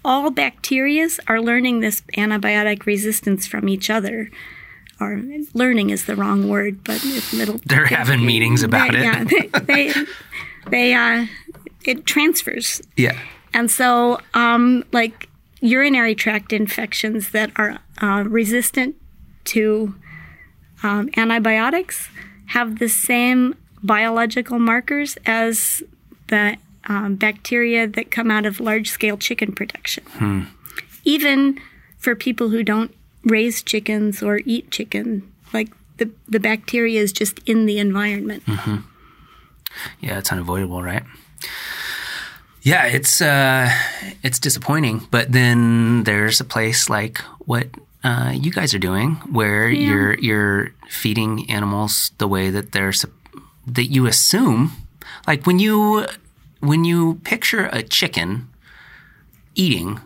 all bacterias are learning this antibiotic resistance from each other. Or learning is the wrong word, but it's middle. They're having meetings about they, it. Yeah, they, they, they uh, it transfers Yeah. and so, um, like urinary tract infections that are uh, resistant to um, antibiotics have the same biological markers as the um, bacteria that come out of large scale chicken production. Even for people who don't raise chickens or eat chicken, like the, the bacteria is just in the environment. Yeah, it's unavoidable, right? Yeah, it's uh, it's disappointing, but then there's a place like what uh, you guys are doing, where you're you're feeding animals the way that they're that you assume. Like when you when you picture a chicken eating,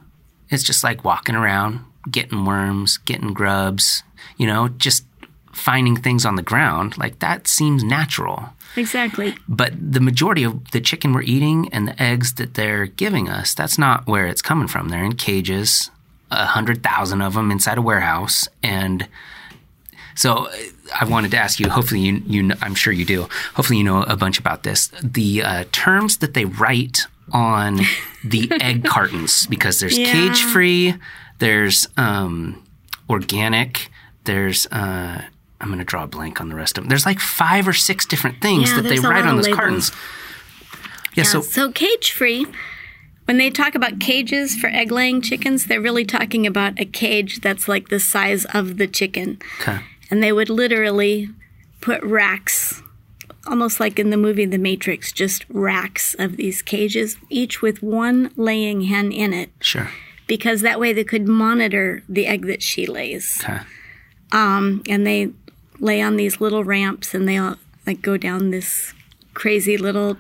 it's just like walking around, getting worms, getting grubs, you know, just finding things on the ground. Like that seems natural. Exactly. But the majority of the chicken we're eating and the eggs that they're giving us, that's not where it's coming from. They're in cages, a hundred thousand of them inside a warehouse, and so I wanted to ask you. Hopefully, you, you, kn- I'm sure you do. Hopefully, you know a bunch about this. The uh, terms that they write on the egg cartons, because there's Yeah. cage free, there's um, organic, there's uh, I'm going to draw a blank on the rest of them. There's like five or six different things Yeah, that they write on those labels. cartons. Yeah, so so cage free, when they talk about cages for egg laying chickens, they're really talking about a cage that's like the size of the chicken. okay. And they would literally put racks, almost like in the movie The Matrix, just racks of these cages, each with one laying hen in it, sure. because that way they could monitor the egg that she lays. Okay. and they lay on these little ramps and they all like go down this crazy little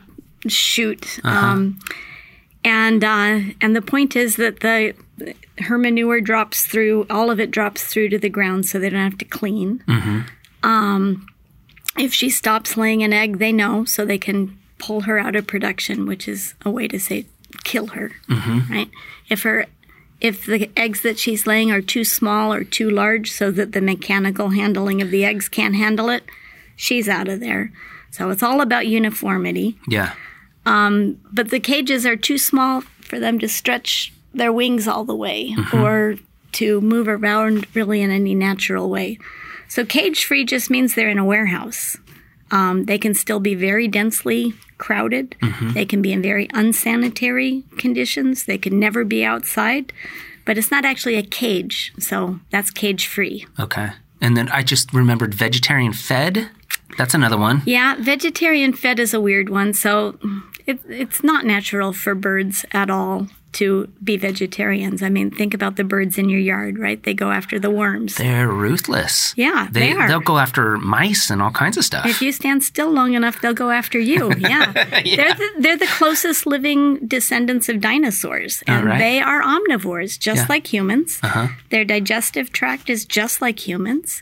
chute Uh um, and uh, and the point is that the her manure drops through all of it drops through to the ground so they don't have to clean um, if she stops laying an egg they know so they can pull her out of production which is a way to say kill her right if her if the eggs that she's laying are too small or too large so that the mechanical handling of the eggs can't handle it, she's out of there. So it's all about uniformity. Yeah. Um, but the cages are too small for them to stretch their wings all the way mm-hmm. or to move around really in any natural way. So cage free just means they're in a warehouse. Um, they can still be very densely crowded. Mm-hmm. They can be in very unsanitary conditions. They can never be outside, but it's not actually a cage. So that's cage free. Okay. And then I just remembered vegetarian fed. That's another one. Yeah, vegetarian fed is a weird one. So it, it's not natural for birds at all to be vegetarians. I mean, think about the birds in your yard, right? They go after the worms. They're ruthless. Yeah, They, they are. they'll go after mice and all kinds of stuff. If you stand still long enough, they'll go after you. Yeah. They're, the, they're the closest living descendants of dinosaurs. And right. they are omnivores, just Yeah. Uh-huh. like humans. Their digestive tract is just like humans.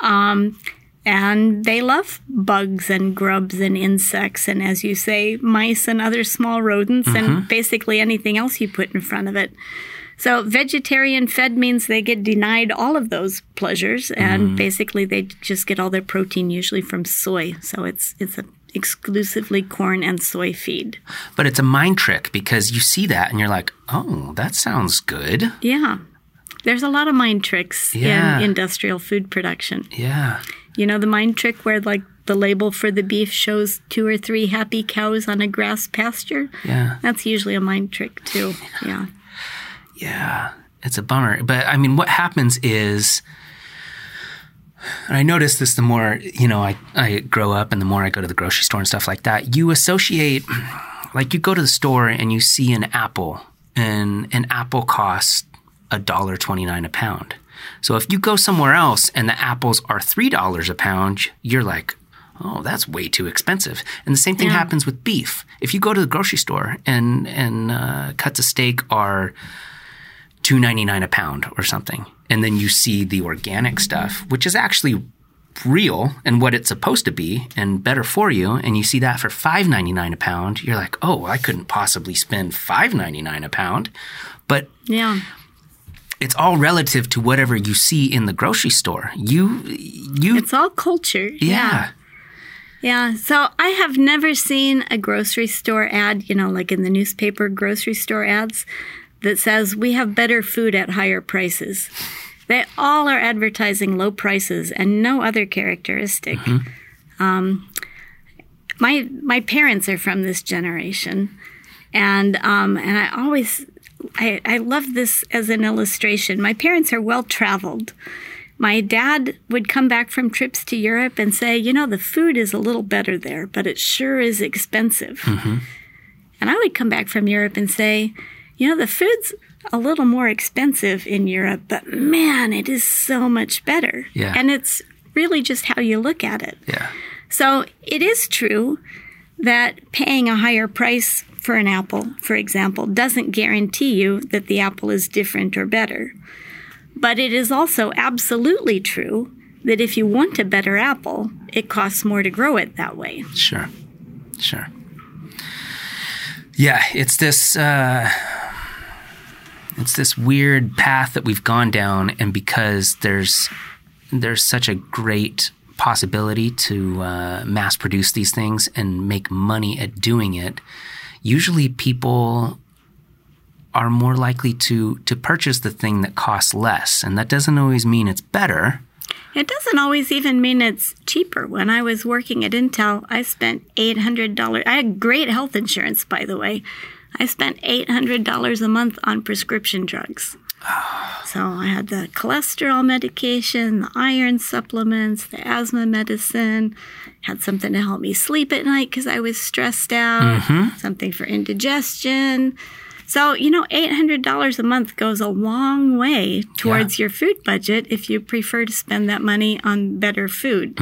Um, and they love bugs and grubs and insects, and as you say, mice and other small rodents, Mm-hmm. and basically anything else you put in front of it. So, vegetarian fed means they get denied all of those pleasures, and Mm. basically they just get all their protein usually from soy. So it's it's a exclusively corn and soy feed. But it's a mind trick because you see that and you're like, oh, that sounds good. Yeah, there's a lot of mind tricks Yeah. in industrial food production. Yeah. You know the mind trick where like the label for the beef shows two or three happy cows on a grass pasture. Yeah. That's usually a mind trick too. Yeah. Yeah, it's a bummer. But I mean, what happens is, and I notice this the more, you know, I, I grow up and the more I go to the grocery store and stuff like that, you associate, like you go to the store and you see an apple and an apple costs a dollar twenty nine a pound. So if you go somewhere else and the apples are three dollars a pound, you're like, oh, that's way too expensive. And the same thing Yeah. happens with beef. If you go to the grocery store and and uh, cuts of steak are two ninety nine a pound or something, and then you see the organic stuff, which is actually real and what it's supposed to be and better for you, and you see that for five ninety nine a pound, you're like, oh, I couldn't possibly spend five ninety nine a pound, but Yeah. It's all relative to whatever you see in the grocery store. You you It's all culture. yeah. Yeah. So I have never seen a grocery store ad, you know, like in the newspaper grocery store ads, that says we have better food at higher prices. They all are advertising low prices and no other characteristic. Um, my my parents are from this generation, and um, and I always I, I love this as an illustration. My parents are well traveled. My dad would come back from trips to Europe and say, you know, the food is a little better there, but it sure is expensive. Mm-hmm. And I would come back from Europe and say, you know, the food's a little more expensive in Europe, but man, it is so much better. Yeah. And it's really just how you look at it. Yeah. So it is true that paying a higher price for an apple, for example, doesn't guarantee you that the apple is different or better. But it is also absolutely true that if you want a better apple, it costs more to grow it that way. Sure. Sure. Yeah, it's this uh it's this weird path that we've gone down and because there's there's such a great possibility to uh, mass produce these things and make money at doing it, usually people are more likely to to purchase the thing that costs less, and that doesn't always mean it's better. It doesn't always even mean it's cheaper. When I was working at Intel, I spent $800. I had great health insurance, by the way. I spent $800 a month on prescription drugs. So I had the cholesterol medication, the iron supplements, the asthma medicine, had something to help me sleep at night because I was stressed out, something for indigestion. So, you know, $800 a month goes a long way towards your food budget if you prefer to spend that money on better food.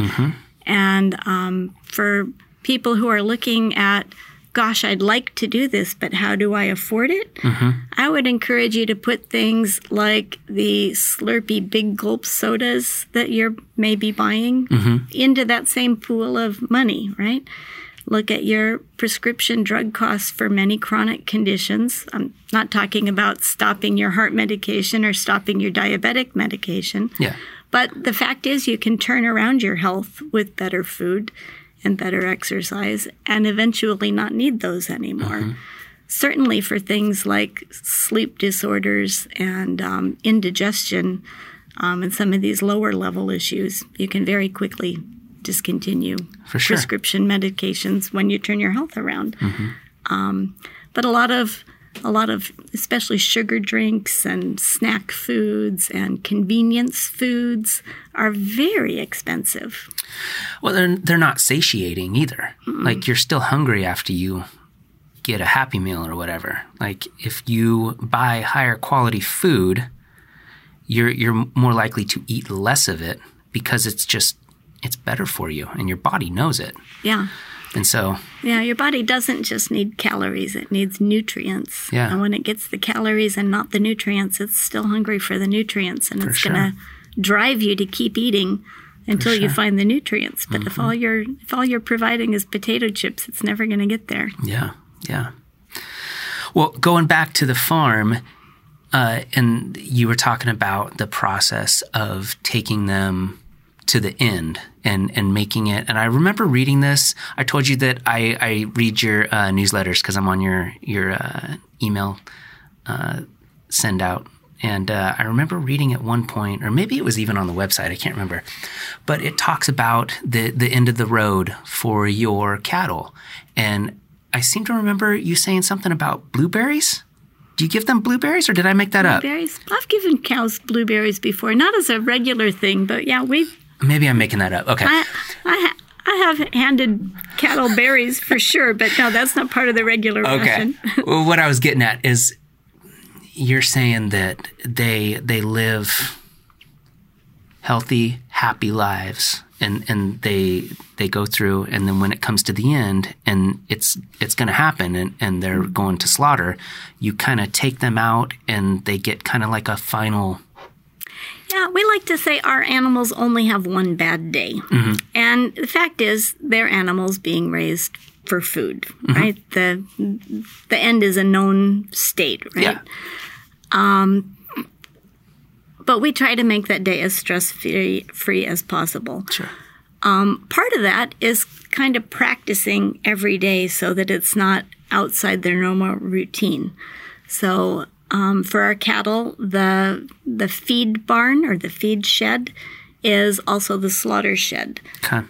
And um, for people who are looking at, gosh, I'd like to do this, but how do I afford it? Mm-hmm. I would encourage you to put things like the Slurpee big gulp sodas that you're maybe buying mm-hmm. into that same pool of money, right? Look at your prescription drug costs for many chronic conditions. I'm not talking about stopping your heart medication or stopping your diabetic medication. Yeah. But the fact is, you can turn around your health with better food and better exercise and eventually not need those anymore. Certainly for things like sleep disorders and um, indigestion um, and some of these lower level issues, you can very quickly discontinue For sure. prescription medications when you turn your health around. Um, but a lot of a lot of especially sugar drinks and snack foods and convenience foods are very expensive. Well, they're they're not satiating either. Like you're still hungry after you get a Happy Meal or whatever. Like if you buy higher quality food, you're you're more likely to eat less of it because it's just it's better for you and your body knows it. Yeah. And so, Yeah, your body doesn't just need calories, it needs nutrients. Yeah. And when it gets the calories and not the nutrients, it's still hungry for the nutrients and it's sure. going to drive you to keep eating until you find the nutrients. But if all you're if all you're providing is potato chips, it's never going to get there. yeah, yeah. Well, going back to the farm, uh, and you were talking about the process of taking them to the end and and making it. And I remember reading this. I told you that I, I read your uh, newsletters because I'm on your your uh, email uh, send out. And uh, I remember reading at one point, or maybe it was even on the website. I can't remember, but it talks about the the end of the road for your cattle. And I seem to remember you saying something about blueberries. Do you give them blueberries, or did I make that up? Blueberries. I've given cows blueberries before, not as a regular thing, but yeah, we Maybe I'm making that up. Okay. I I, I have handed cattle berries for sure, but no, that's not part of the regular Okay. ration. well, what I was getting at is you're saying that they they live healthy, happy lives and and they they go through and then when it comes to the end and it's it's going to happen and and they're going to slaughter you kind of take them out and they get kind of like a final Yeah, we like to say our animals only have one bad day. Mm-hmm. And the fact is, they're animals being raised for food, mm-hmm. right? The the end is a known state, right? yeah Um, But we try to make that day as stress free free as possible. sure um, Part of that is kind of practicing every day so that it's not outside their normal routine. So um, for our cattle, the the feed barn or the feed shed is also the slaughter shed. okay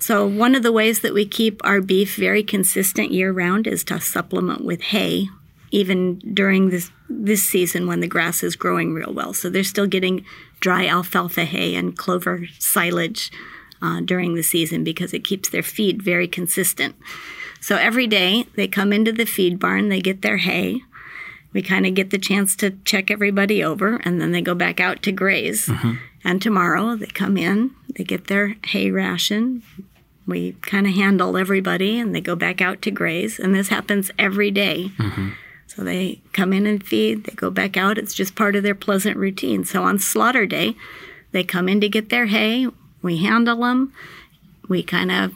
So one of the ways that we keep our beef very consistent year round is to supplement with hay, even during this this season when the grass is growing real well. So they're still getting dry alfalfa hay and clover silage uh, during the season because it keeps their feed very consistent. So every day they come into the feed barn, they get their hay. We kind of get the chance to check everybody over, and then they go back out to graze. Mm-hmm. And tomorrow they come in, they get their hay ration, we kind of handle everybody and they go back out to graze and this happens every day. Mm-hmm. so they come in and feed they go back out it's just part of their pleasant routine so on slaughter day they come in to get their hay we handle them we kind of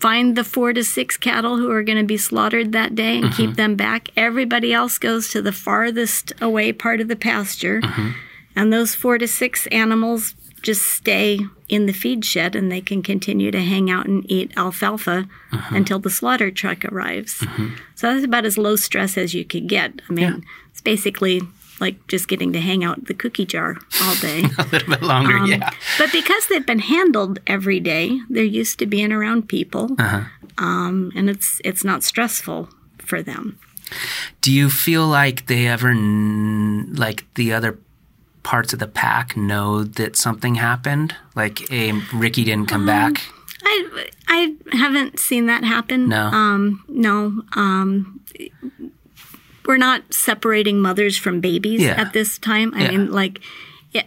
find the four to six cattle who are going to be slaughtered that day and keep mm-hmm. them back everybody else goes to the farthest away part of the pasture mm-hmm. and those four to six animals just stay in the feed shed and they can continue to hang out and eat alfalfa uh-huh. until the slaughter truck arrives. Mm-hmm. So that's about as low stress as you could get. I mean, Yeah. it's basically like just getting to hang out in the cookie jar all day. a little bit longer yeah but because they've been handled every day, they're used to being around people, um, and it's it's not stressful for them. Do you feel like they ever, like the other parts of the pack, know that something happened? Like, hey, Ricky didn't come back. I I haven't seen that happen. No. Um, no. Um, we're not separating mothers from babies Yeah. at this time. I Yeah. mean, like, yeah,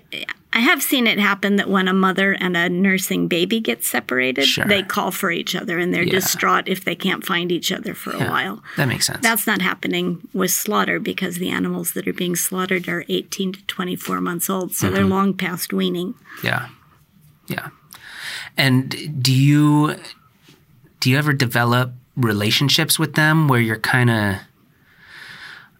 I have seen it happen that when a mother and a nursing baby get separated, Sure. they call for each other and they're distraught if they can't find each other for a while. That makes sense. That's not happening with slaughter because the animals that are being slaughtered are 18 to 24 months old, so Mm-hmm. they're long past weaning. Yeah. Yeah. And do you do you ever develop relationships with them where you're kind of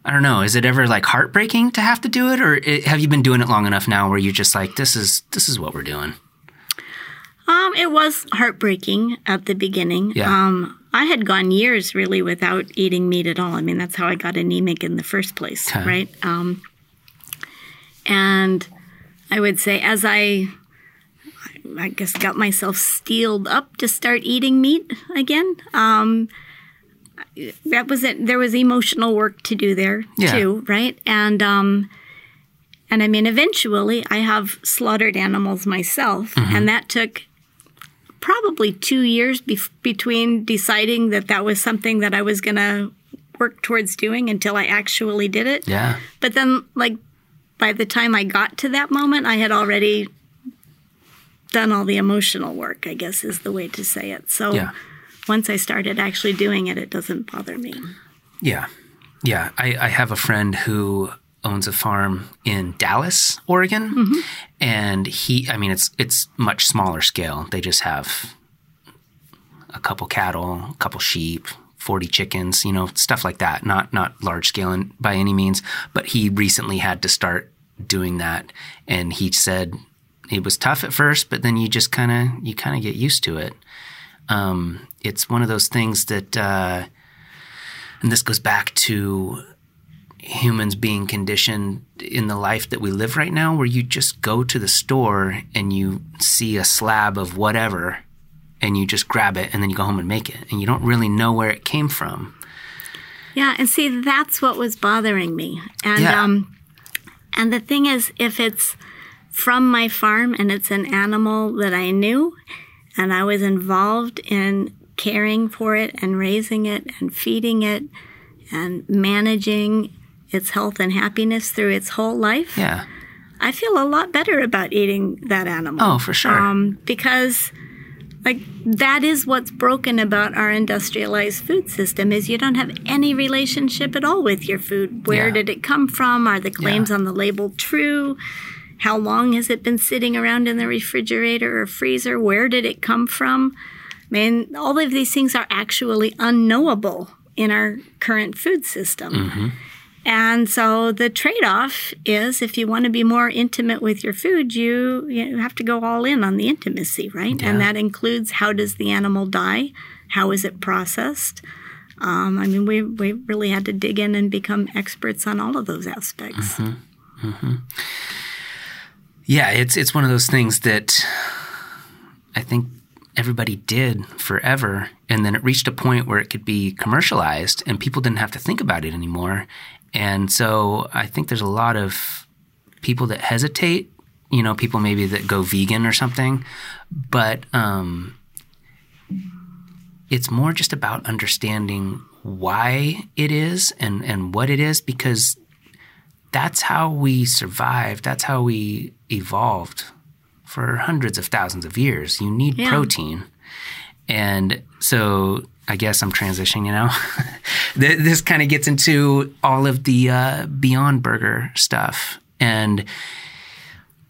I don't know, is it ever like heartbreaking to have to do it or it, have you been doing it long enough now where you're just like this is this is what we're doing? Um, it was heartbreaking at the beginning. Yeah. Um, I had gone years really without eating meat at all. I mean, that's how I got anemic in the first place, Okay. right? Um, and I would say as I, I guess, got myself steeled up to start eating meat again, um, that was it. There was emotional work to do there Yeah. too, right? And um, and I mean, eventually, I have slaughtered animals myself, and that took probably two years bef- between deciding that that was something that I was going to work towards doing until I actually did it. Yeah. But then, like, by the time I got to that moment, I had already done all the emotional work, I guess is the way to say it. So Yeah. Once I started actually doing it, it doesn't bother me. Yeah. Yeah. I, I have a friend who owns a farm in Dallas, Oregon. And he I mean it's it's much smaller scale. They just have a couple cattle, a couple sheep, 40 chickens, you know, stuff like that. Not not large scale in, by any means, but he recently had to start doing that and he said it was tough at first, but then you just kind of you kind of get used to it. Um, it's one of those things that uh, and this goes back to humans being conditioned in the life that we live right now where you just go to the store and you see a slab of whatever and you just grab it and then you go home and make it and you don't really know where it came from Yeah, and see that's what was bothering me. And Yeah. um and the thing is if it's from my farm and it's an animal that I knew and I was involved in caring for it and raising it and feeding it and managing its health and happiness through its whole life, yeah I feel a lot better about eating that animal. Oh, for sure. Um, because like that is what's broken about our industrialized food system is you don't have any relationship at all with your food. Where Yeah. did it come from? Are the claims Yeah. on the label true? How long has it been sitting around in the refrigerator or freezer? Where did it come from? I mean, all of these things are actually unknowable in our current food system. Mm-hmm. And so the trade off is if you want to be more intimate with your food, you, you have to go all in on the intimacy, right? Yeah. And that includes how does the animal die? How is it processed? Um, I mean, we, we really had to dig in and become experts on all of those aspects. Mm-hmm. Mm-hmm. Yeah, it's it's one of those things that I think everybody did forever and then it reached a point where it could be commercialized and people didn't have to think about it anymore. And so I think there's a lot of people that hesitate, you know, people maybe that go vegan or something, but um it's more just about understanding why it is and and what it is because that's how we survived. That's how we evolved for hundreds of thousands of years. You need Yeah. protein. And so I guess I'm transitioning, you know? This kind of gets into all of the uh, Beyond Burger stuff and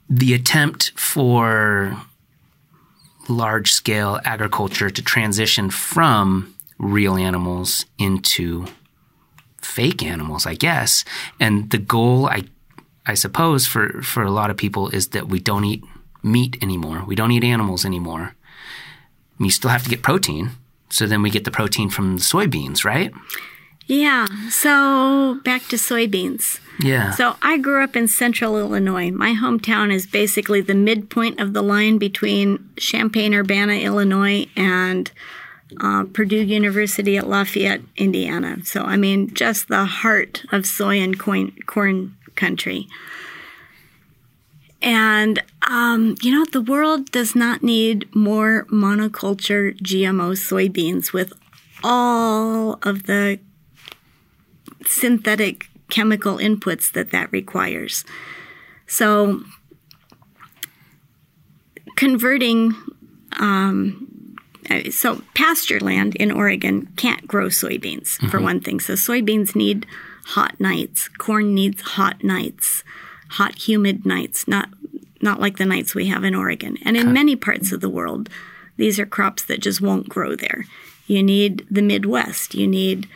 the attempt for large scale agriculture to transition from real animals into fake animals, I guess. And the goal, I, I suppose, for, for a lot of people is that we don't eat meat anymore. We don't eat animals anymore. You still have to get protein. So then we get the protein from the soybeans, right? Yeah. So back to soybeans. Yeah. So I grew up in central Illinois. My hometown is basically the midpoint of the line between Champaign Urbana, Illinois, and uh, Purdue University at Lafayette, Indiana. So, I mean, just the heart of soy and corn, corn country. And, um, you know, the world does not need more monoculture GMO soybeans with all of the synthetic chemical inputs that that requires. So, converting, um, so pasture land in Oregon can't grow soybeans, for one thing. So, soybeans need hot nights, corn needs hot nights, hot, humid nights, not, not like the nights we have in Oregon. And in many parts of the world, these are crops that just won't grow there. You need the Midwest, you need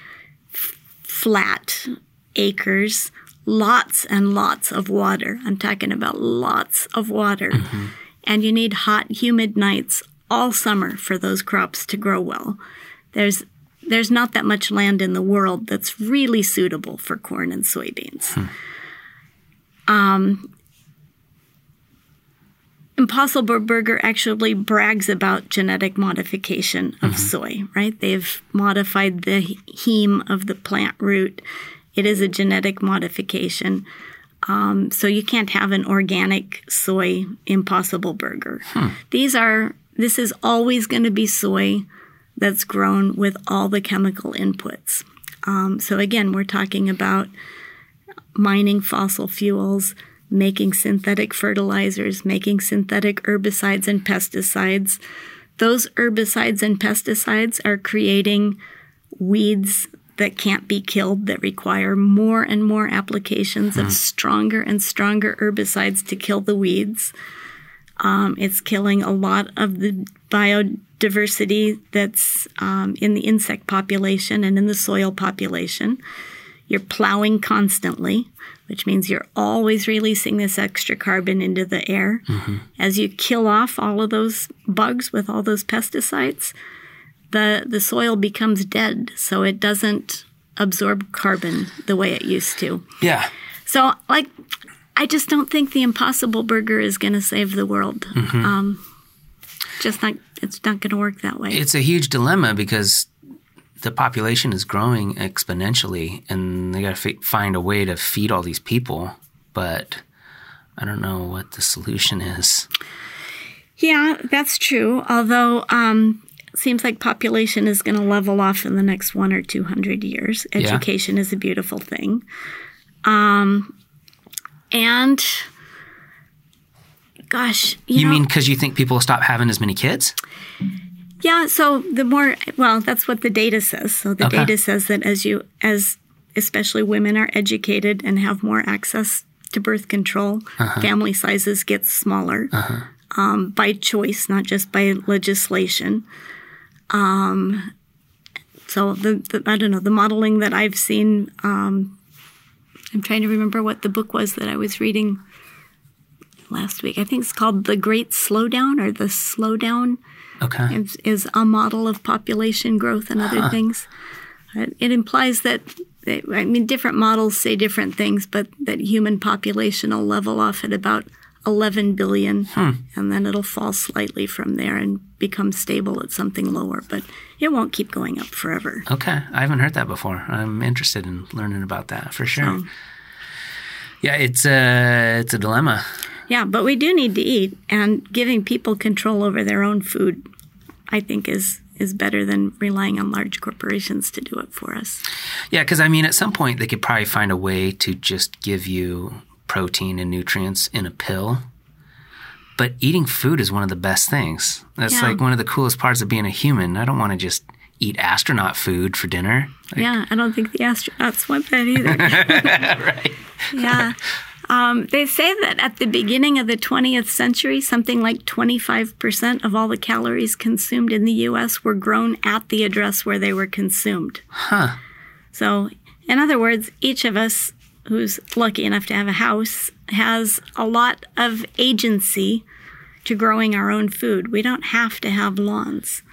flat acres, lots and lots of water. I'm talking about lots of water. Mm-hmm. And you need hot, humid nights all summer for those crops to grow well. There's there's not that much land in the world that's really suitable for corn and soybeans. Hmm. Um, Impossible Burger actually brags about genetic modification of soy, right? They've modified the heme of the plant root. It is a genetic modification. Um, so you can't have an organic soy Impossible Burger. These are, this is always going to be soy that's grown with all the chemical inputs. Um, so again, we're talking about mining fossil fuels, making synthetic fertilizers, making synthetic herbicides and pesticides. Those herbicides and pesticides are creating weeds that can't be killed, that require more and more applications of stronger and stronger herbicides to kill the weeds. Um, it's killing a lot of the biodiversity that's um, in the insect population and in the soil population. You're plowing constantly, which means you're always releasing this extra carbon into the air. As you kill off all of those bugs with all those pesticides, the, the soil becomes dead, so it doesn't absorb carbon the way it used to. Yeah. So, like, I just don't think the Impossible Burger is going to save the world. Mm-hmm. Um, just not, it's not going to work that way. It's a huge dilemma because the population is growing exponentially and they got to f- find a way to feed all these people. But I don't know what the solution is. Yeah, that's true. Although, um, seems like population is going to level off in the next one or two hundred years. Yeah. Education is a beautiful thing. Um, and Gosh, you, You know, mean because you think people will stop having as many kids? Yeah, so the more well, that's what the data says. So the Okay. data says that as you as especially women are educated and have more access to birth control, Uh-huh. family sizes get smaller um, by choice, not just by legislation. Um, so the, the I don't know the modeling that I've seen. Um, I'm trying to remember what the book was that I was reading last week. I think it's called The Great Slowdown or The Slowdown Okay. is, is a model of population growth and other ah. things. It, implies that, I mean, different models say different things, but that human population will level off at about 11 billion, hmm. and then it'll fall slightly from there and become stable at something lower, but it won't keep going up forever. Okay, I haven't heard that before. I'm interested in learning about that for sure. So- Yeah, it's a it's a dilemma. Yeah, but we do need to eat, and giving people control over their own food, I think, is is better than relying on large corporations to do it for us. Yeah, because I mean, at some point they could probably find a way to just give you protein and nutrients in a pill. But eating food is one of the best things. That's Yeah. like one of the coolest parts of being a human. I don't want to just eat astronaut food for dinner. Like, Yeah, I don't think the astronauts want that either. right. yeah. Um, they say that at the beginning of the 20th century, something like 25% of all the calories consumed in the U.S. were grown at the address where they were consumed. Huh. So, in other words, each of us who's lucky enough to have a house has a lot of agency to growing our own food. We don't have to have lawns.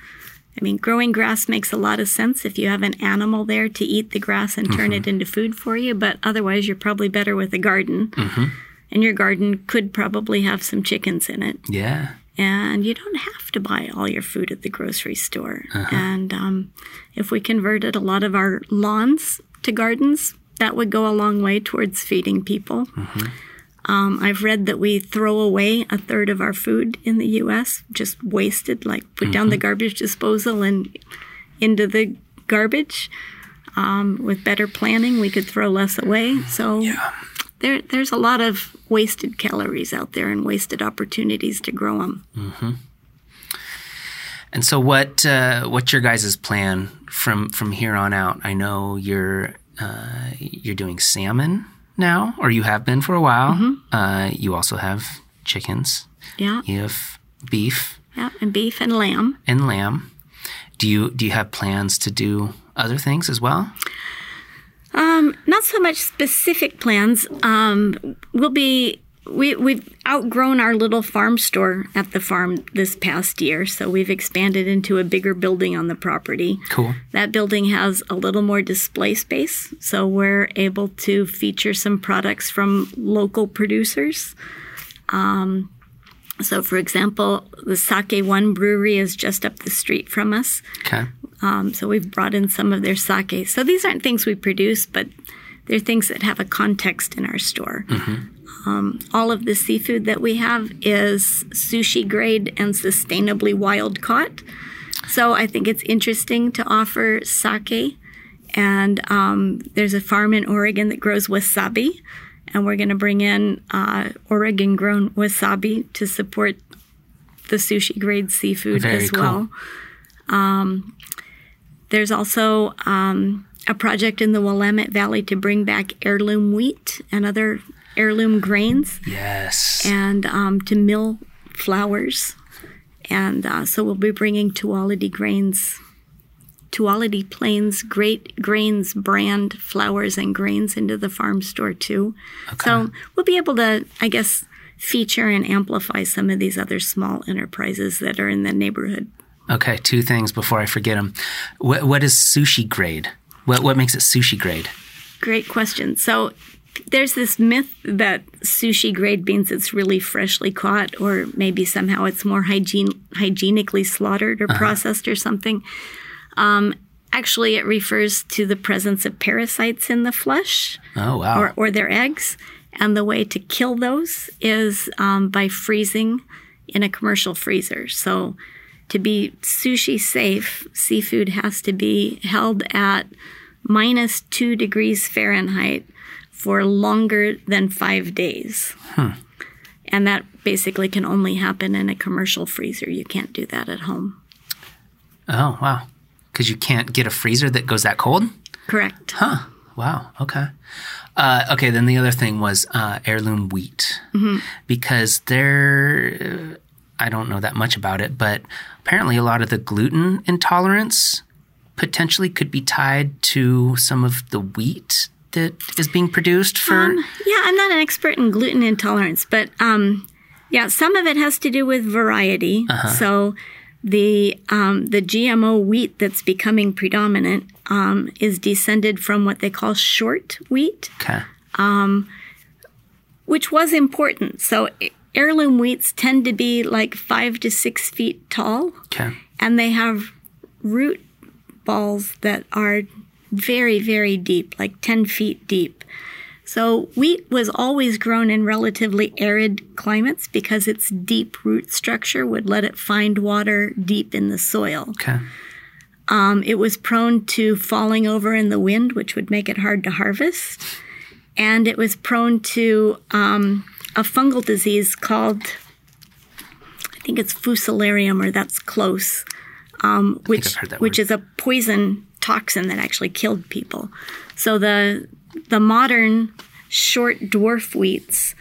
I mean, growing grass makes a lot of sense if you have an animal there to eat the grass and turn it mm-hmm. into food for you, but otherwise, you're probably better with a garden. Mm-hmm. And your garden could probably have some chickens in it Yeah. and you don't have to buy all your food at the grocery store. Uh-huh. And um, if we converted a lot of our lawns to gardens, that would go a long way towards feeding people. Mm-hmm. Um, I've read that we throw away a third of our food in the U.S., just wasted, like put down the garbage disposal and into the garbage. Um, with better planning, we could throw less away. So there, there's a lot of wasted calories out there and wasted opportunities to grow them. And so, what uh, what's your guys' plan from from here on out? I know you're uh, you're doing salmon now, or you have been for a while. Uh, you also have chickens. Yeah, You have beef yeah, and beef and lamb. and lamb. Do you do you have plans to do other things as well? Um, not so much specific plans. Um, we'll be we we've outgrown our little farm store at the farm this past year, so we've expanded into a bigger building on the property. Cool. That building has a little more display space, so we're able to feature some products from local producers. Um, so, for example, the Sake One Brewery is just up the street from us. Okay. Um, so we've brought in some of their sake. So these aren't things we produce, but they're things that have a context in our store. Um, all of the seafood that we have is sushi grade and sustainably wild caught. So I think it's interesting to offer sake. And um, there's a farm in Oregon that grows wasabi. And we're going to bring in uh, Oregon grown wasabi to support the sushi grade seafood Very as cool. well. There's also um, a project in the Willamette Valley to bring back heirloom wheat and other heirloom grains Yes. and um, to mill flours. And uh, so we'll be bringing Tuolity Grains, Tuolity Plains Great Grains brand flours and grains into the farm store too. Okay. So we'll be able to, I guess, feature and amplify some of these other small enterprises that are in the neighborhood. Okay. Two things before I forget them. What what is sushi grade? What what makes it sushi grade? Great question. So there's this myth that sushi grade means it's really freshly caught, or maybe somehow it's more hygiene, hygienically slaughtered or processed or something. Um, actually, it refers to the presence of parasites in the flesh Oh wow. or, or their eggs. And the way to kill those is um, by freezing in a commercial freezer. So, to be sushi safe, seafood has to be held at minus two degrees Fahrenheit for longer than five days. And that basically can only happen in a commercial freezer. You can't do that at home. Oh, wow. Because you can't get a freezer that goes that cold? Correct. Huh. Wow. Okay. Uh, okay. Then the other thing was uh, heirloom wheat because there, I don't know that much about it, but apparently a lot of the gluten intolerance potentially could be tied to some of the wheat that is being produced for. Um, yeah, I'm not an expert in gluten intolerance, but um, yeah, some of it has to do with variety. So the um, the GMO wheat that's becoming predominant um, is descended from what they call short wheat, okay. which was important. So heirloom wheats tend to be like five to six feet tall, Okay. and they have root balls that are very, very deep, like 10 feet deep. So wheat was always grown in relatively arid climates because its deep root structure would let it find water deep in the soil. Okay. Um, it was prone to falling over in the wind, which would make it hard to harvest. And it was prone to um, a fungal disease called, I think it's Fusarium, or that's close, um, which which word. is a poison toxin that actually killed people. So the the modern short dwarf wheats,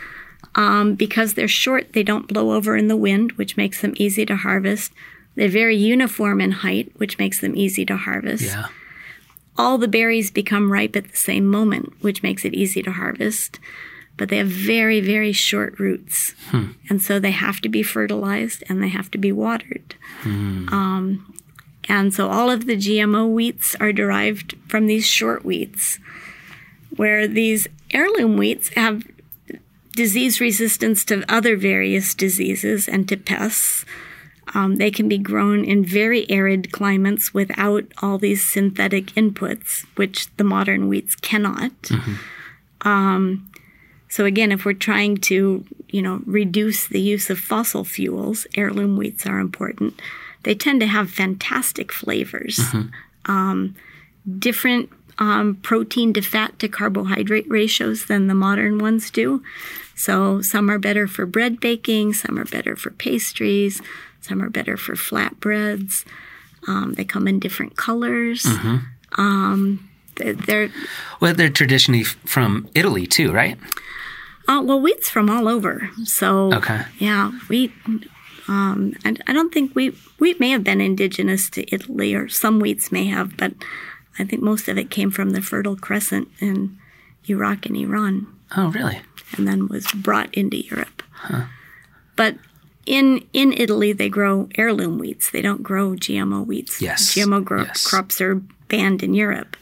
um, because they're short, they don't blow over in the wind, which makes them easy to harvest. They're very uniform in height, which makes them easy to harvest. Yeah. All the berries become ripe at the same moment, which makes it easy to harvest. But they have very, very short roots. And so they have to be fertilized and they have to be watered. Um, and so all of the GMO wheats are derived from these short wheats, where these heirloom wheats have disease resistance to other various diseases and to pests. Um, they can be grown in very arid climates without all these synthetic inputs, which the modern wheats cannot. Um, so again, if we're trying to, you know, reduce the use of fossil fuels, heirloom wheats are important. They tend to have fantastic flavors, um, different um, protein to fat to carbohydrate ratios than the modern ones do. So some are better for bread baking, some are better for pastries, some are better for flatbreads. Um, they come in different colors. Um, they- they're Well, they're traditionally from Italy too, right? uh, well, wheat's from all over. So Okay. yeah, wheat. Um, and I don't think wheat wheat may have been indigenous to Italy, or some wheats may have, but I think most of it came from the Fertile Crescent in Iraq and Iran. Oh, really? and then was brought into Europe. But in in Italy, they grow heirloom wheats. They don't grow GMO wheats. Yes, GMO gro- yes. crops are banned in Europe.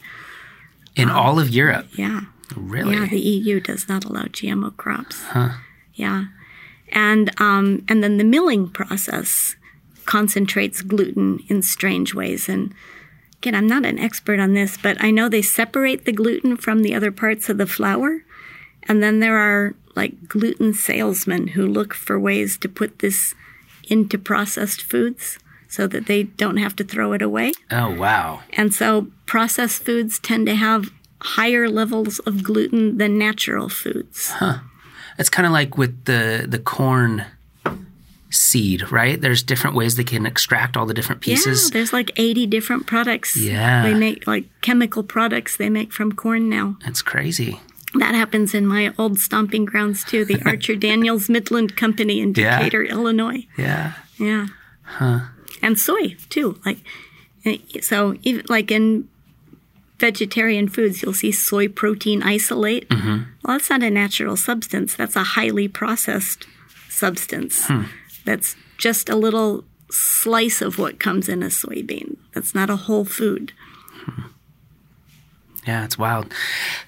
In all of Europe? Yeah, Really? yeah. The EU does not allow GMO crops. Huh. Yeah, and um, and then the milling process concentrates gluten in strange ways. And again, I'm not an expert on this, but I know they separate the gluten from the other parts of the flour. And then there are like gluten salesmen who look for ways to put this into processed foods so that they don't have to throw it away. oh, wow. And so processed foods tend to have higher levels of gluten than natural foods. It's kind of like with the the corn seed, right? There's different ways they can extract all the different pieces. Yeah, there's like 80 different products. Yeah. They make like chemical products they make from corn now. That's crazy. That happens in my old stomping grounds too, the Archer Daniels Midland Company in Yeah. Decatur, Illinois. Yeah. Yeah. Huh. And soy too. Like eh, so even like in vegetarian foods you'll see soy protein isolate. Mm-hmm. Well, that's not a natural substance. That's a highly processed substance. Hmm. That's just a little slice of what comes in a soybean. That's not a whole food. Hmm. Yeah, it's wild.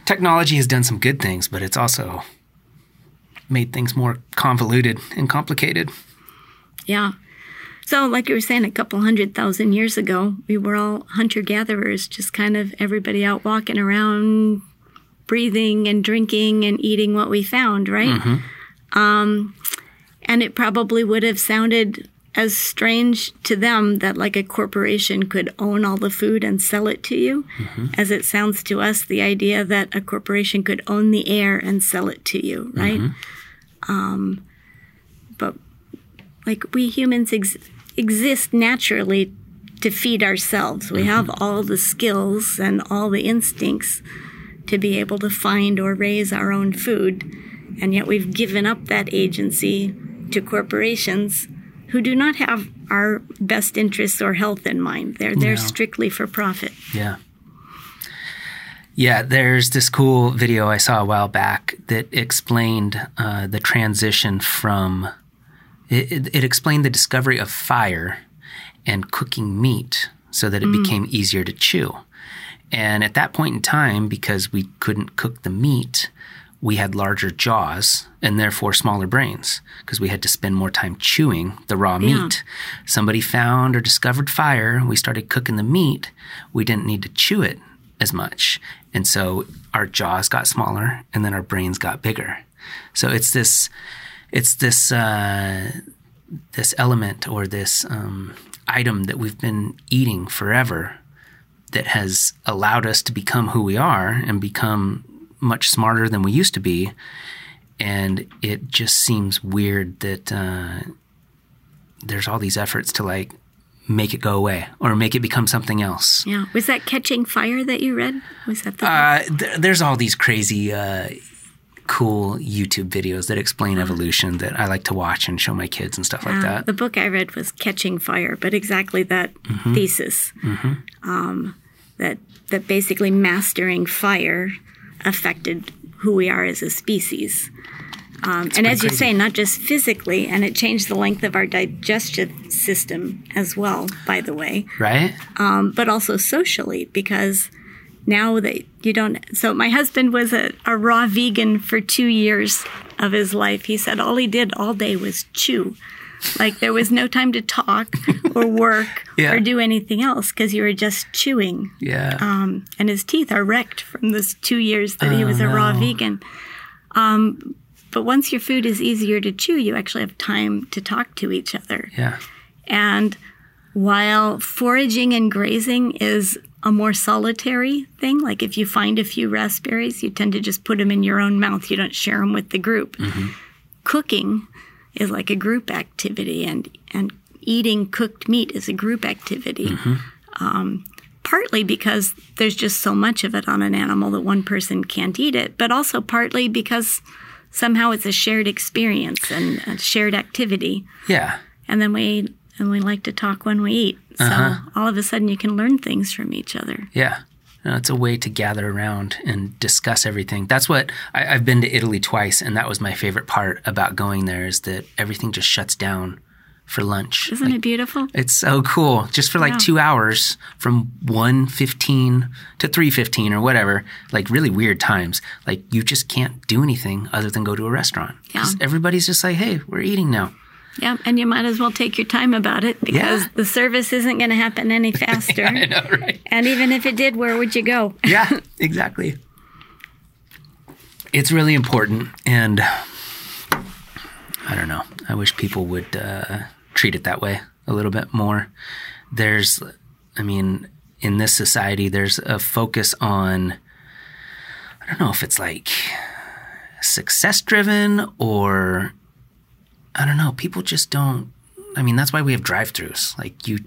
Technology has done some good things, but it's also made things more convoluted and complicated. Yeah. So, like you were saying, a couple hundred thousand years ago, we were all hunter gatherers, just kind of everybody out walking around, breathing and drinking and eating what we found, right? Um, and it probably would have sounded as strange to them that like a corporation could own all the food and sell it to you as it sounds to us the idea that a corporation could own the air and sell it to you right? Um, like we humans ex- exist naturally to feed ourselves. We have all the skills and all the instincts to be able to find or raise our own food. And yet we've given up that agency to corporations who do not have our best interests or health in mind. They're there No. strictly for profit. Yeah. Yeah, there's this cool video I saw a while back that explained uh, the transition from. It, it, it explained the discovery of fire and cooking meat so that it mm. became easier to chew. And at that point in time, because we couldn't cook the meat, we had larger jaws and therefore smaller brains because we had to spend more time chewing the raw meat. Somebody found or discovered fire. We started cooking the meat. We didn't need to chew it as much. And so our jaws got smaller and then our brains got bigger. So it's this, it's this, uh, this element or this um, item that we've been eating forever that has allowed us to become who we are and become much smarter than we used to be. And it just seems weird that uh, there's all these efforts to like make it go away or make it become something else. Yeah. Was that Catching Fire that you read? Was that the Uh, th- there's all these crazy, uh, cool YouTube videos that explain evolution that I like to watch and show my kids and stuff like Uh, that. The book I read was Catching Fire, but exactly that thesis um, that that basically mastering fire affected who we are as a species. Um, and as you crazy. say, not just physically, and it changed the length of our digestive system as well, by the way, Right? um, but also socially because now that you don't. So my husband was a, a raw vegan for two years of his life. He said all he did all day was chew. Like there was no time to talk or work Yeah. or do anything else because you were just chewing. Yeah. Um, and his teeth are wrecked from those two years that he was a raw no. vegan. Um, but once your food is easier to chew, you actually have time to talk to each other. yeah. And while foraging and grazing is a more solitary thing, like if you find a few raspberries, you tend to just put them in your own mouth. You don't share them with the group. Cooking is like a group activity, and, and eating cooked meat is a group activity. Um, partly because there's just so much of it on an animal that one person can't eat it, but also partly because somehow it's a shared experience and a shared activity Yeah. and then we and we like to talk when we eat. So uh-huh. all of a sudden you can learn things from each other. Yeah. No, it's a way to gather around and discuss everything. That's what I, I've been to Italy twice, and that was my favorite part about going there is that everything just shuts down for lunch. Isn't Like, it beautiful? It's so cool. Just for like Yeah. two hours from 1.15 to 3.15 or whatever, like really weird times. Like you just can't do anything other than go to a restaurant. Yeah. Everybody's just like, hey, we're eating now. Yeah, and you might as well take your time about it because Yeah. the service isn't going to happen any faster. I know, right? and even if it did, where would you go? yeah, exactly. It's really important, and I don't know. I wish people would uh, treat it that way a little bit more. There's, I mean, in this society, there's a focus on. I don't know if it's like success driven or I don't know. People just don't. I mean, that's why we have drive-throughs. Like you,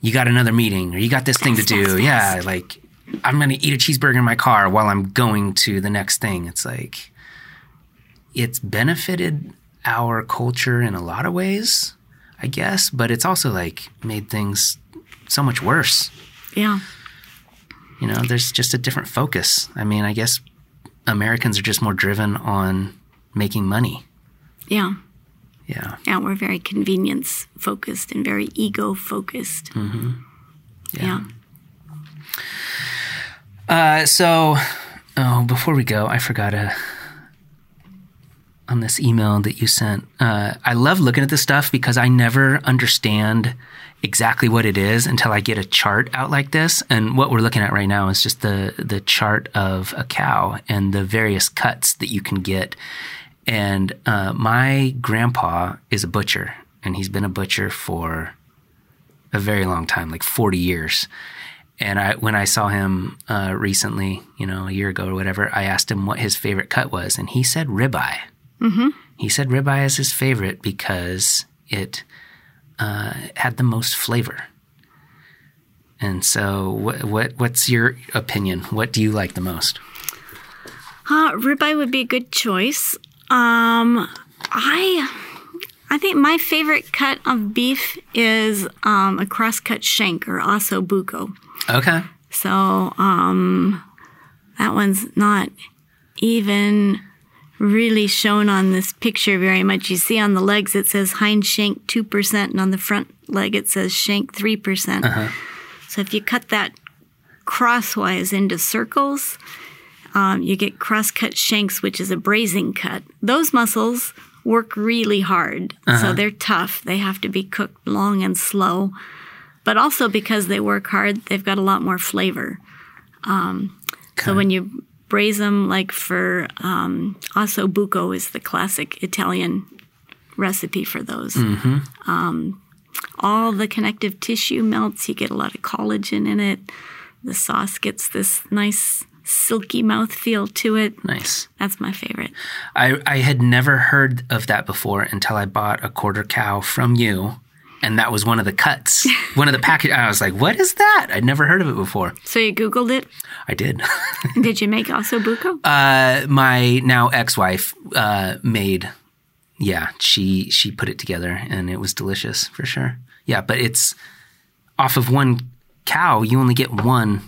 you got another meeting or you got this thing to do. Yeah, like I'm going to eat a cheeseburger in my car while I'm going to the next thing. It's like it's benefited our culture in a lot of ways, I guess, but it's also like made things so much worse. Yeah. You know, there's just a different focus. I mean, I guess Americans are just more driven on making money. Yeah. Yeah. Yeah, we're very convenience focused and very ego focused. Yeah. Uh, so, oh, before we go, I forgot to on this email that you sent. Uh, I love looking at this stuff because I never understand exactly what it is until I get a chart out like this. And what we're looking at right now is just the the chart of a cow and the various cuts that you can get. And uh, my grandpa is a butcher, and he's been a butcher for a very long time, like forty years. And I, when I saw him uh, recently, you know, a year ago or whatever, I asked him what his favorite cut was, and he said ribeye. Mm-hmm. He said ribeye is his favorite because it uh, had the most flavor. And so, what, what what's your opinion? What do you like the most? Uh, ribeye would be a good choice. Um, I I think my favorite cut of beef is um, a crosscut shank or osso buco. Okay. So um, that one's not even really shown on this picture very much. You see on the legs it says hind shank 2%, and on the front leg it says shank 3%. percent So if you cut that crosswise into circles, um, you get cross-cut shanks, which is a braising cut. Those muscles work really hard, so they're tough. They have to be cooked long and slow. But also because they work hard, they've got a lot more flavor. Um, So when you braise them, like for um, osso buco is the classic Italian recipe for those. Um, all the connective tissue melts. You get a lot of collagen in it. The sauce gets this nice silky mouthfeel to it. Nice. That's my favorite. I, I had never heard of that before until I bought a quarter cow from you. And that was one of the cuts, one of the package. I was like, what is that? I'd never heard of it before. So you Googled it. I did. Did you make osso buco? uh, my now ex wife uh, made, yeah, she, she put it together and it was delicious for sure. Yeah, but it's off of one cow, you only get one.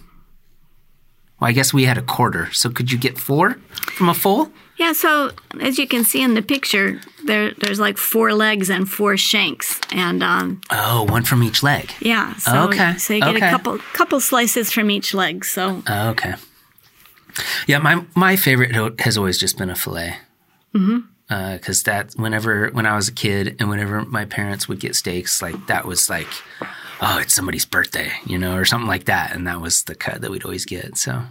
Well, I guess we had a quarter. So could you get four from a full? yeah. So as you can see in the picture, there there's like four legs and four shanks, and um, Oh, one from each leg. yeah. So, Okay, So you get okay. a couple couple slices from each leg. So Oh, okay. Yeah, my my favorite has always just been a fillet. Mm-hmm. Because that whenever when I was a kid and whenever my parents would get steaks, like that was like, oh, it's somebody's birthday, you know, or something like that, and that was the cut that we'd always get. So,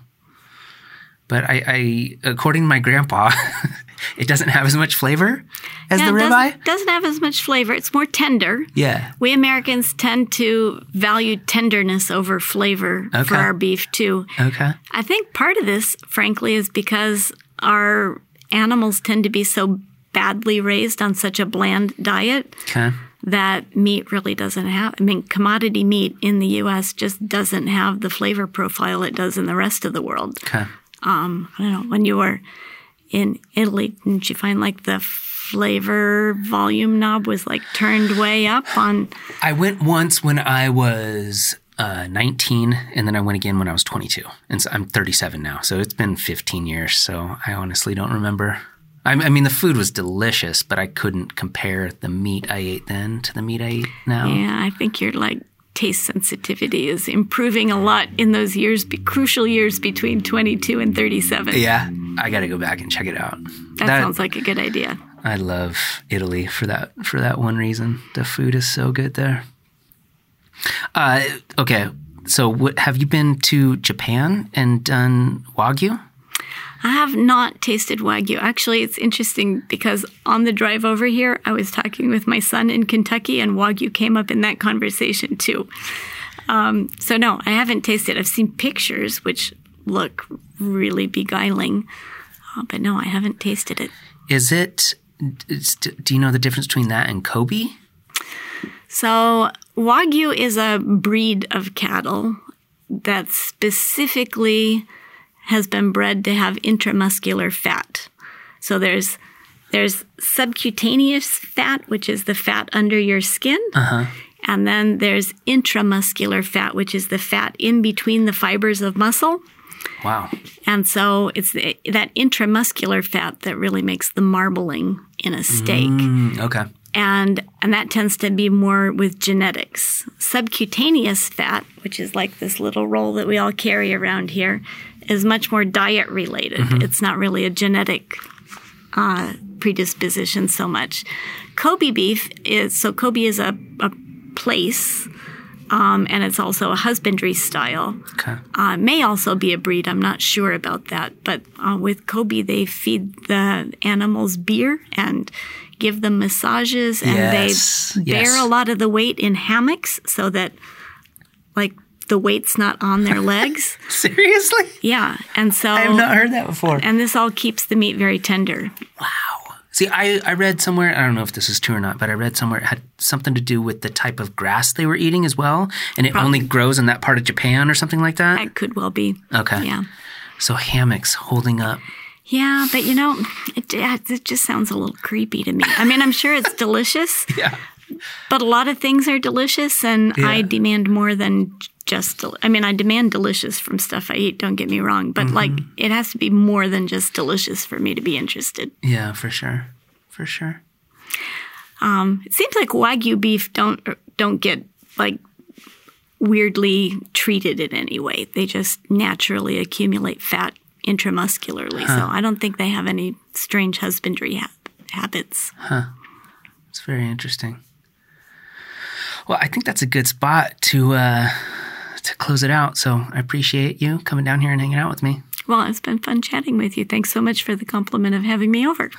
but I, I according to my grandpa, it doesn't have as much flavor as yeah, the ribeye. doesn't, doesn't have as much flavor. It's more tender. Yeah. We Americans tend to value tenderness over flavor for our beef too. Okay. I think part of this, frankly, is because our animals tend to be so badly raised on such a bland diet Okay. That meat really doesn't have. I mean, commodity meat in the U.S. just doesn't have the flavor profile it does in the rest of the world. Okay. I don't know. When you were in Italy, didn't you find like the flavor volume knob was like turned way up on? I went once when I was uh, 19, and then I went again when I was 22. And so I'm 37 now, so it's been 15 years. So I honestly don't remember. I, I mean, the food was delicious, but I couldn't compare the meat I ate then to the meat I eat now. Yeah, I think your like taste sensitivity is improving a lot in those years, be crucial years between 22 and 37. Yeah, I got to go back and check it out. That, sounds like a good idea. I love Italy for that for that one reason. The food is so good there. Uh, okay, so what, have you been to Japan and done wagyu? I have not tasted Wagyu. Actually, it's interesting because on the drive over here, I was talking with my son in Kentucky, and Wagyu came up in that conversation too. Um, so, no, I haven't tasted I've seen pictures, which look really beguiling, uh, but no, I haven't tasted it. Is it? Do you know the difference between that and Kobe? So, Wagyu is a breed of cattle that specifically has been bred to have intramuscular fat. So there's there's subcutaneous fat, which is the fat under your skin, and then there's intramuscular fat, which is the fat in between the fibers of muscle. Wow. And so it's the, that intramuscular fat that really makes the marbling in a steak Mm, okay. and and that tends to be more with genetics. Subcutaneous fat, which is like this little roll that we all carry around here, is much more diet related. It's not really a genetic uh, predisposition so much. Kobe beef is so Kobe is a, a place. Um, and it's also a husbandry style. Okay. Uh, may also be a breed. I'm not sure about that. But uh, with Kobe, they feed the animals beer and give them massages, and Yes, they bear yes. a lot of the weight in hammocks so that, like, the weight's not on their legs. Seriously? yeah, and so I have not heard that before. and this all keeps the meat very tender. Wow. See, I, I read somewhere, I don't know if this is true or not, but I read somewhere it had something to do with the type of grass they were eating as well. And it only grows in that part of Japan or something like that. That could well be. Okay. Yeah. So hammocks holding up. Yeah, but you know, it, it just sounds a little creepy to me. I mean, I'm sure it's delicious, Yeah. but a lot of things are delicious, and I demand more than just. Del- I mean, I demand delicious from stuff I eat. Don't get me wrong, but like it has to be more than just delicious for me to be interested. Yeah, for sure. For sure. Um, it seems like wagyu beef don't don't get like weirdly treated in any way. They just naturally accumulate fat intramuscularly. So I don't think they have any strange husbandry ha- habits. It's very interesting. Well, I think that's a good spot to uh, to close it out. So I appreciate you coming down here and hanging out with me. Well, it's been fun chatting with you. Thanks so much for the compliment of having me over.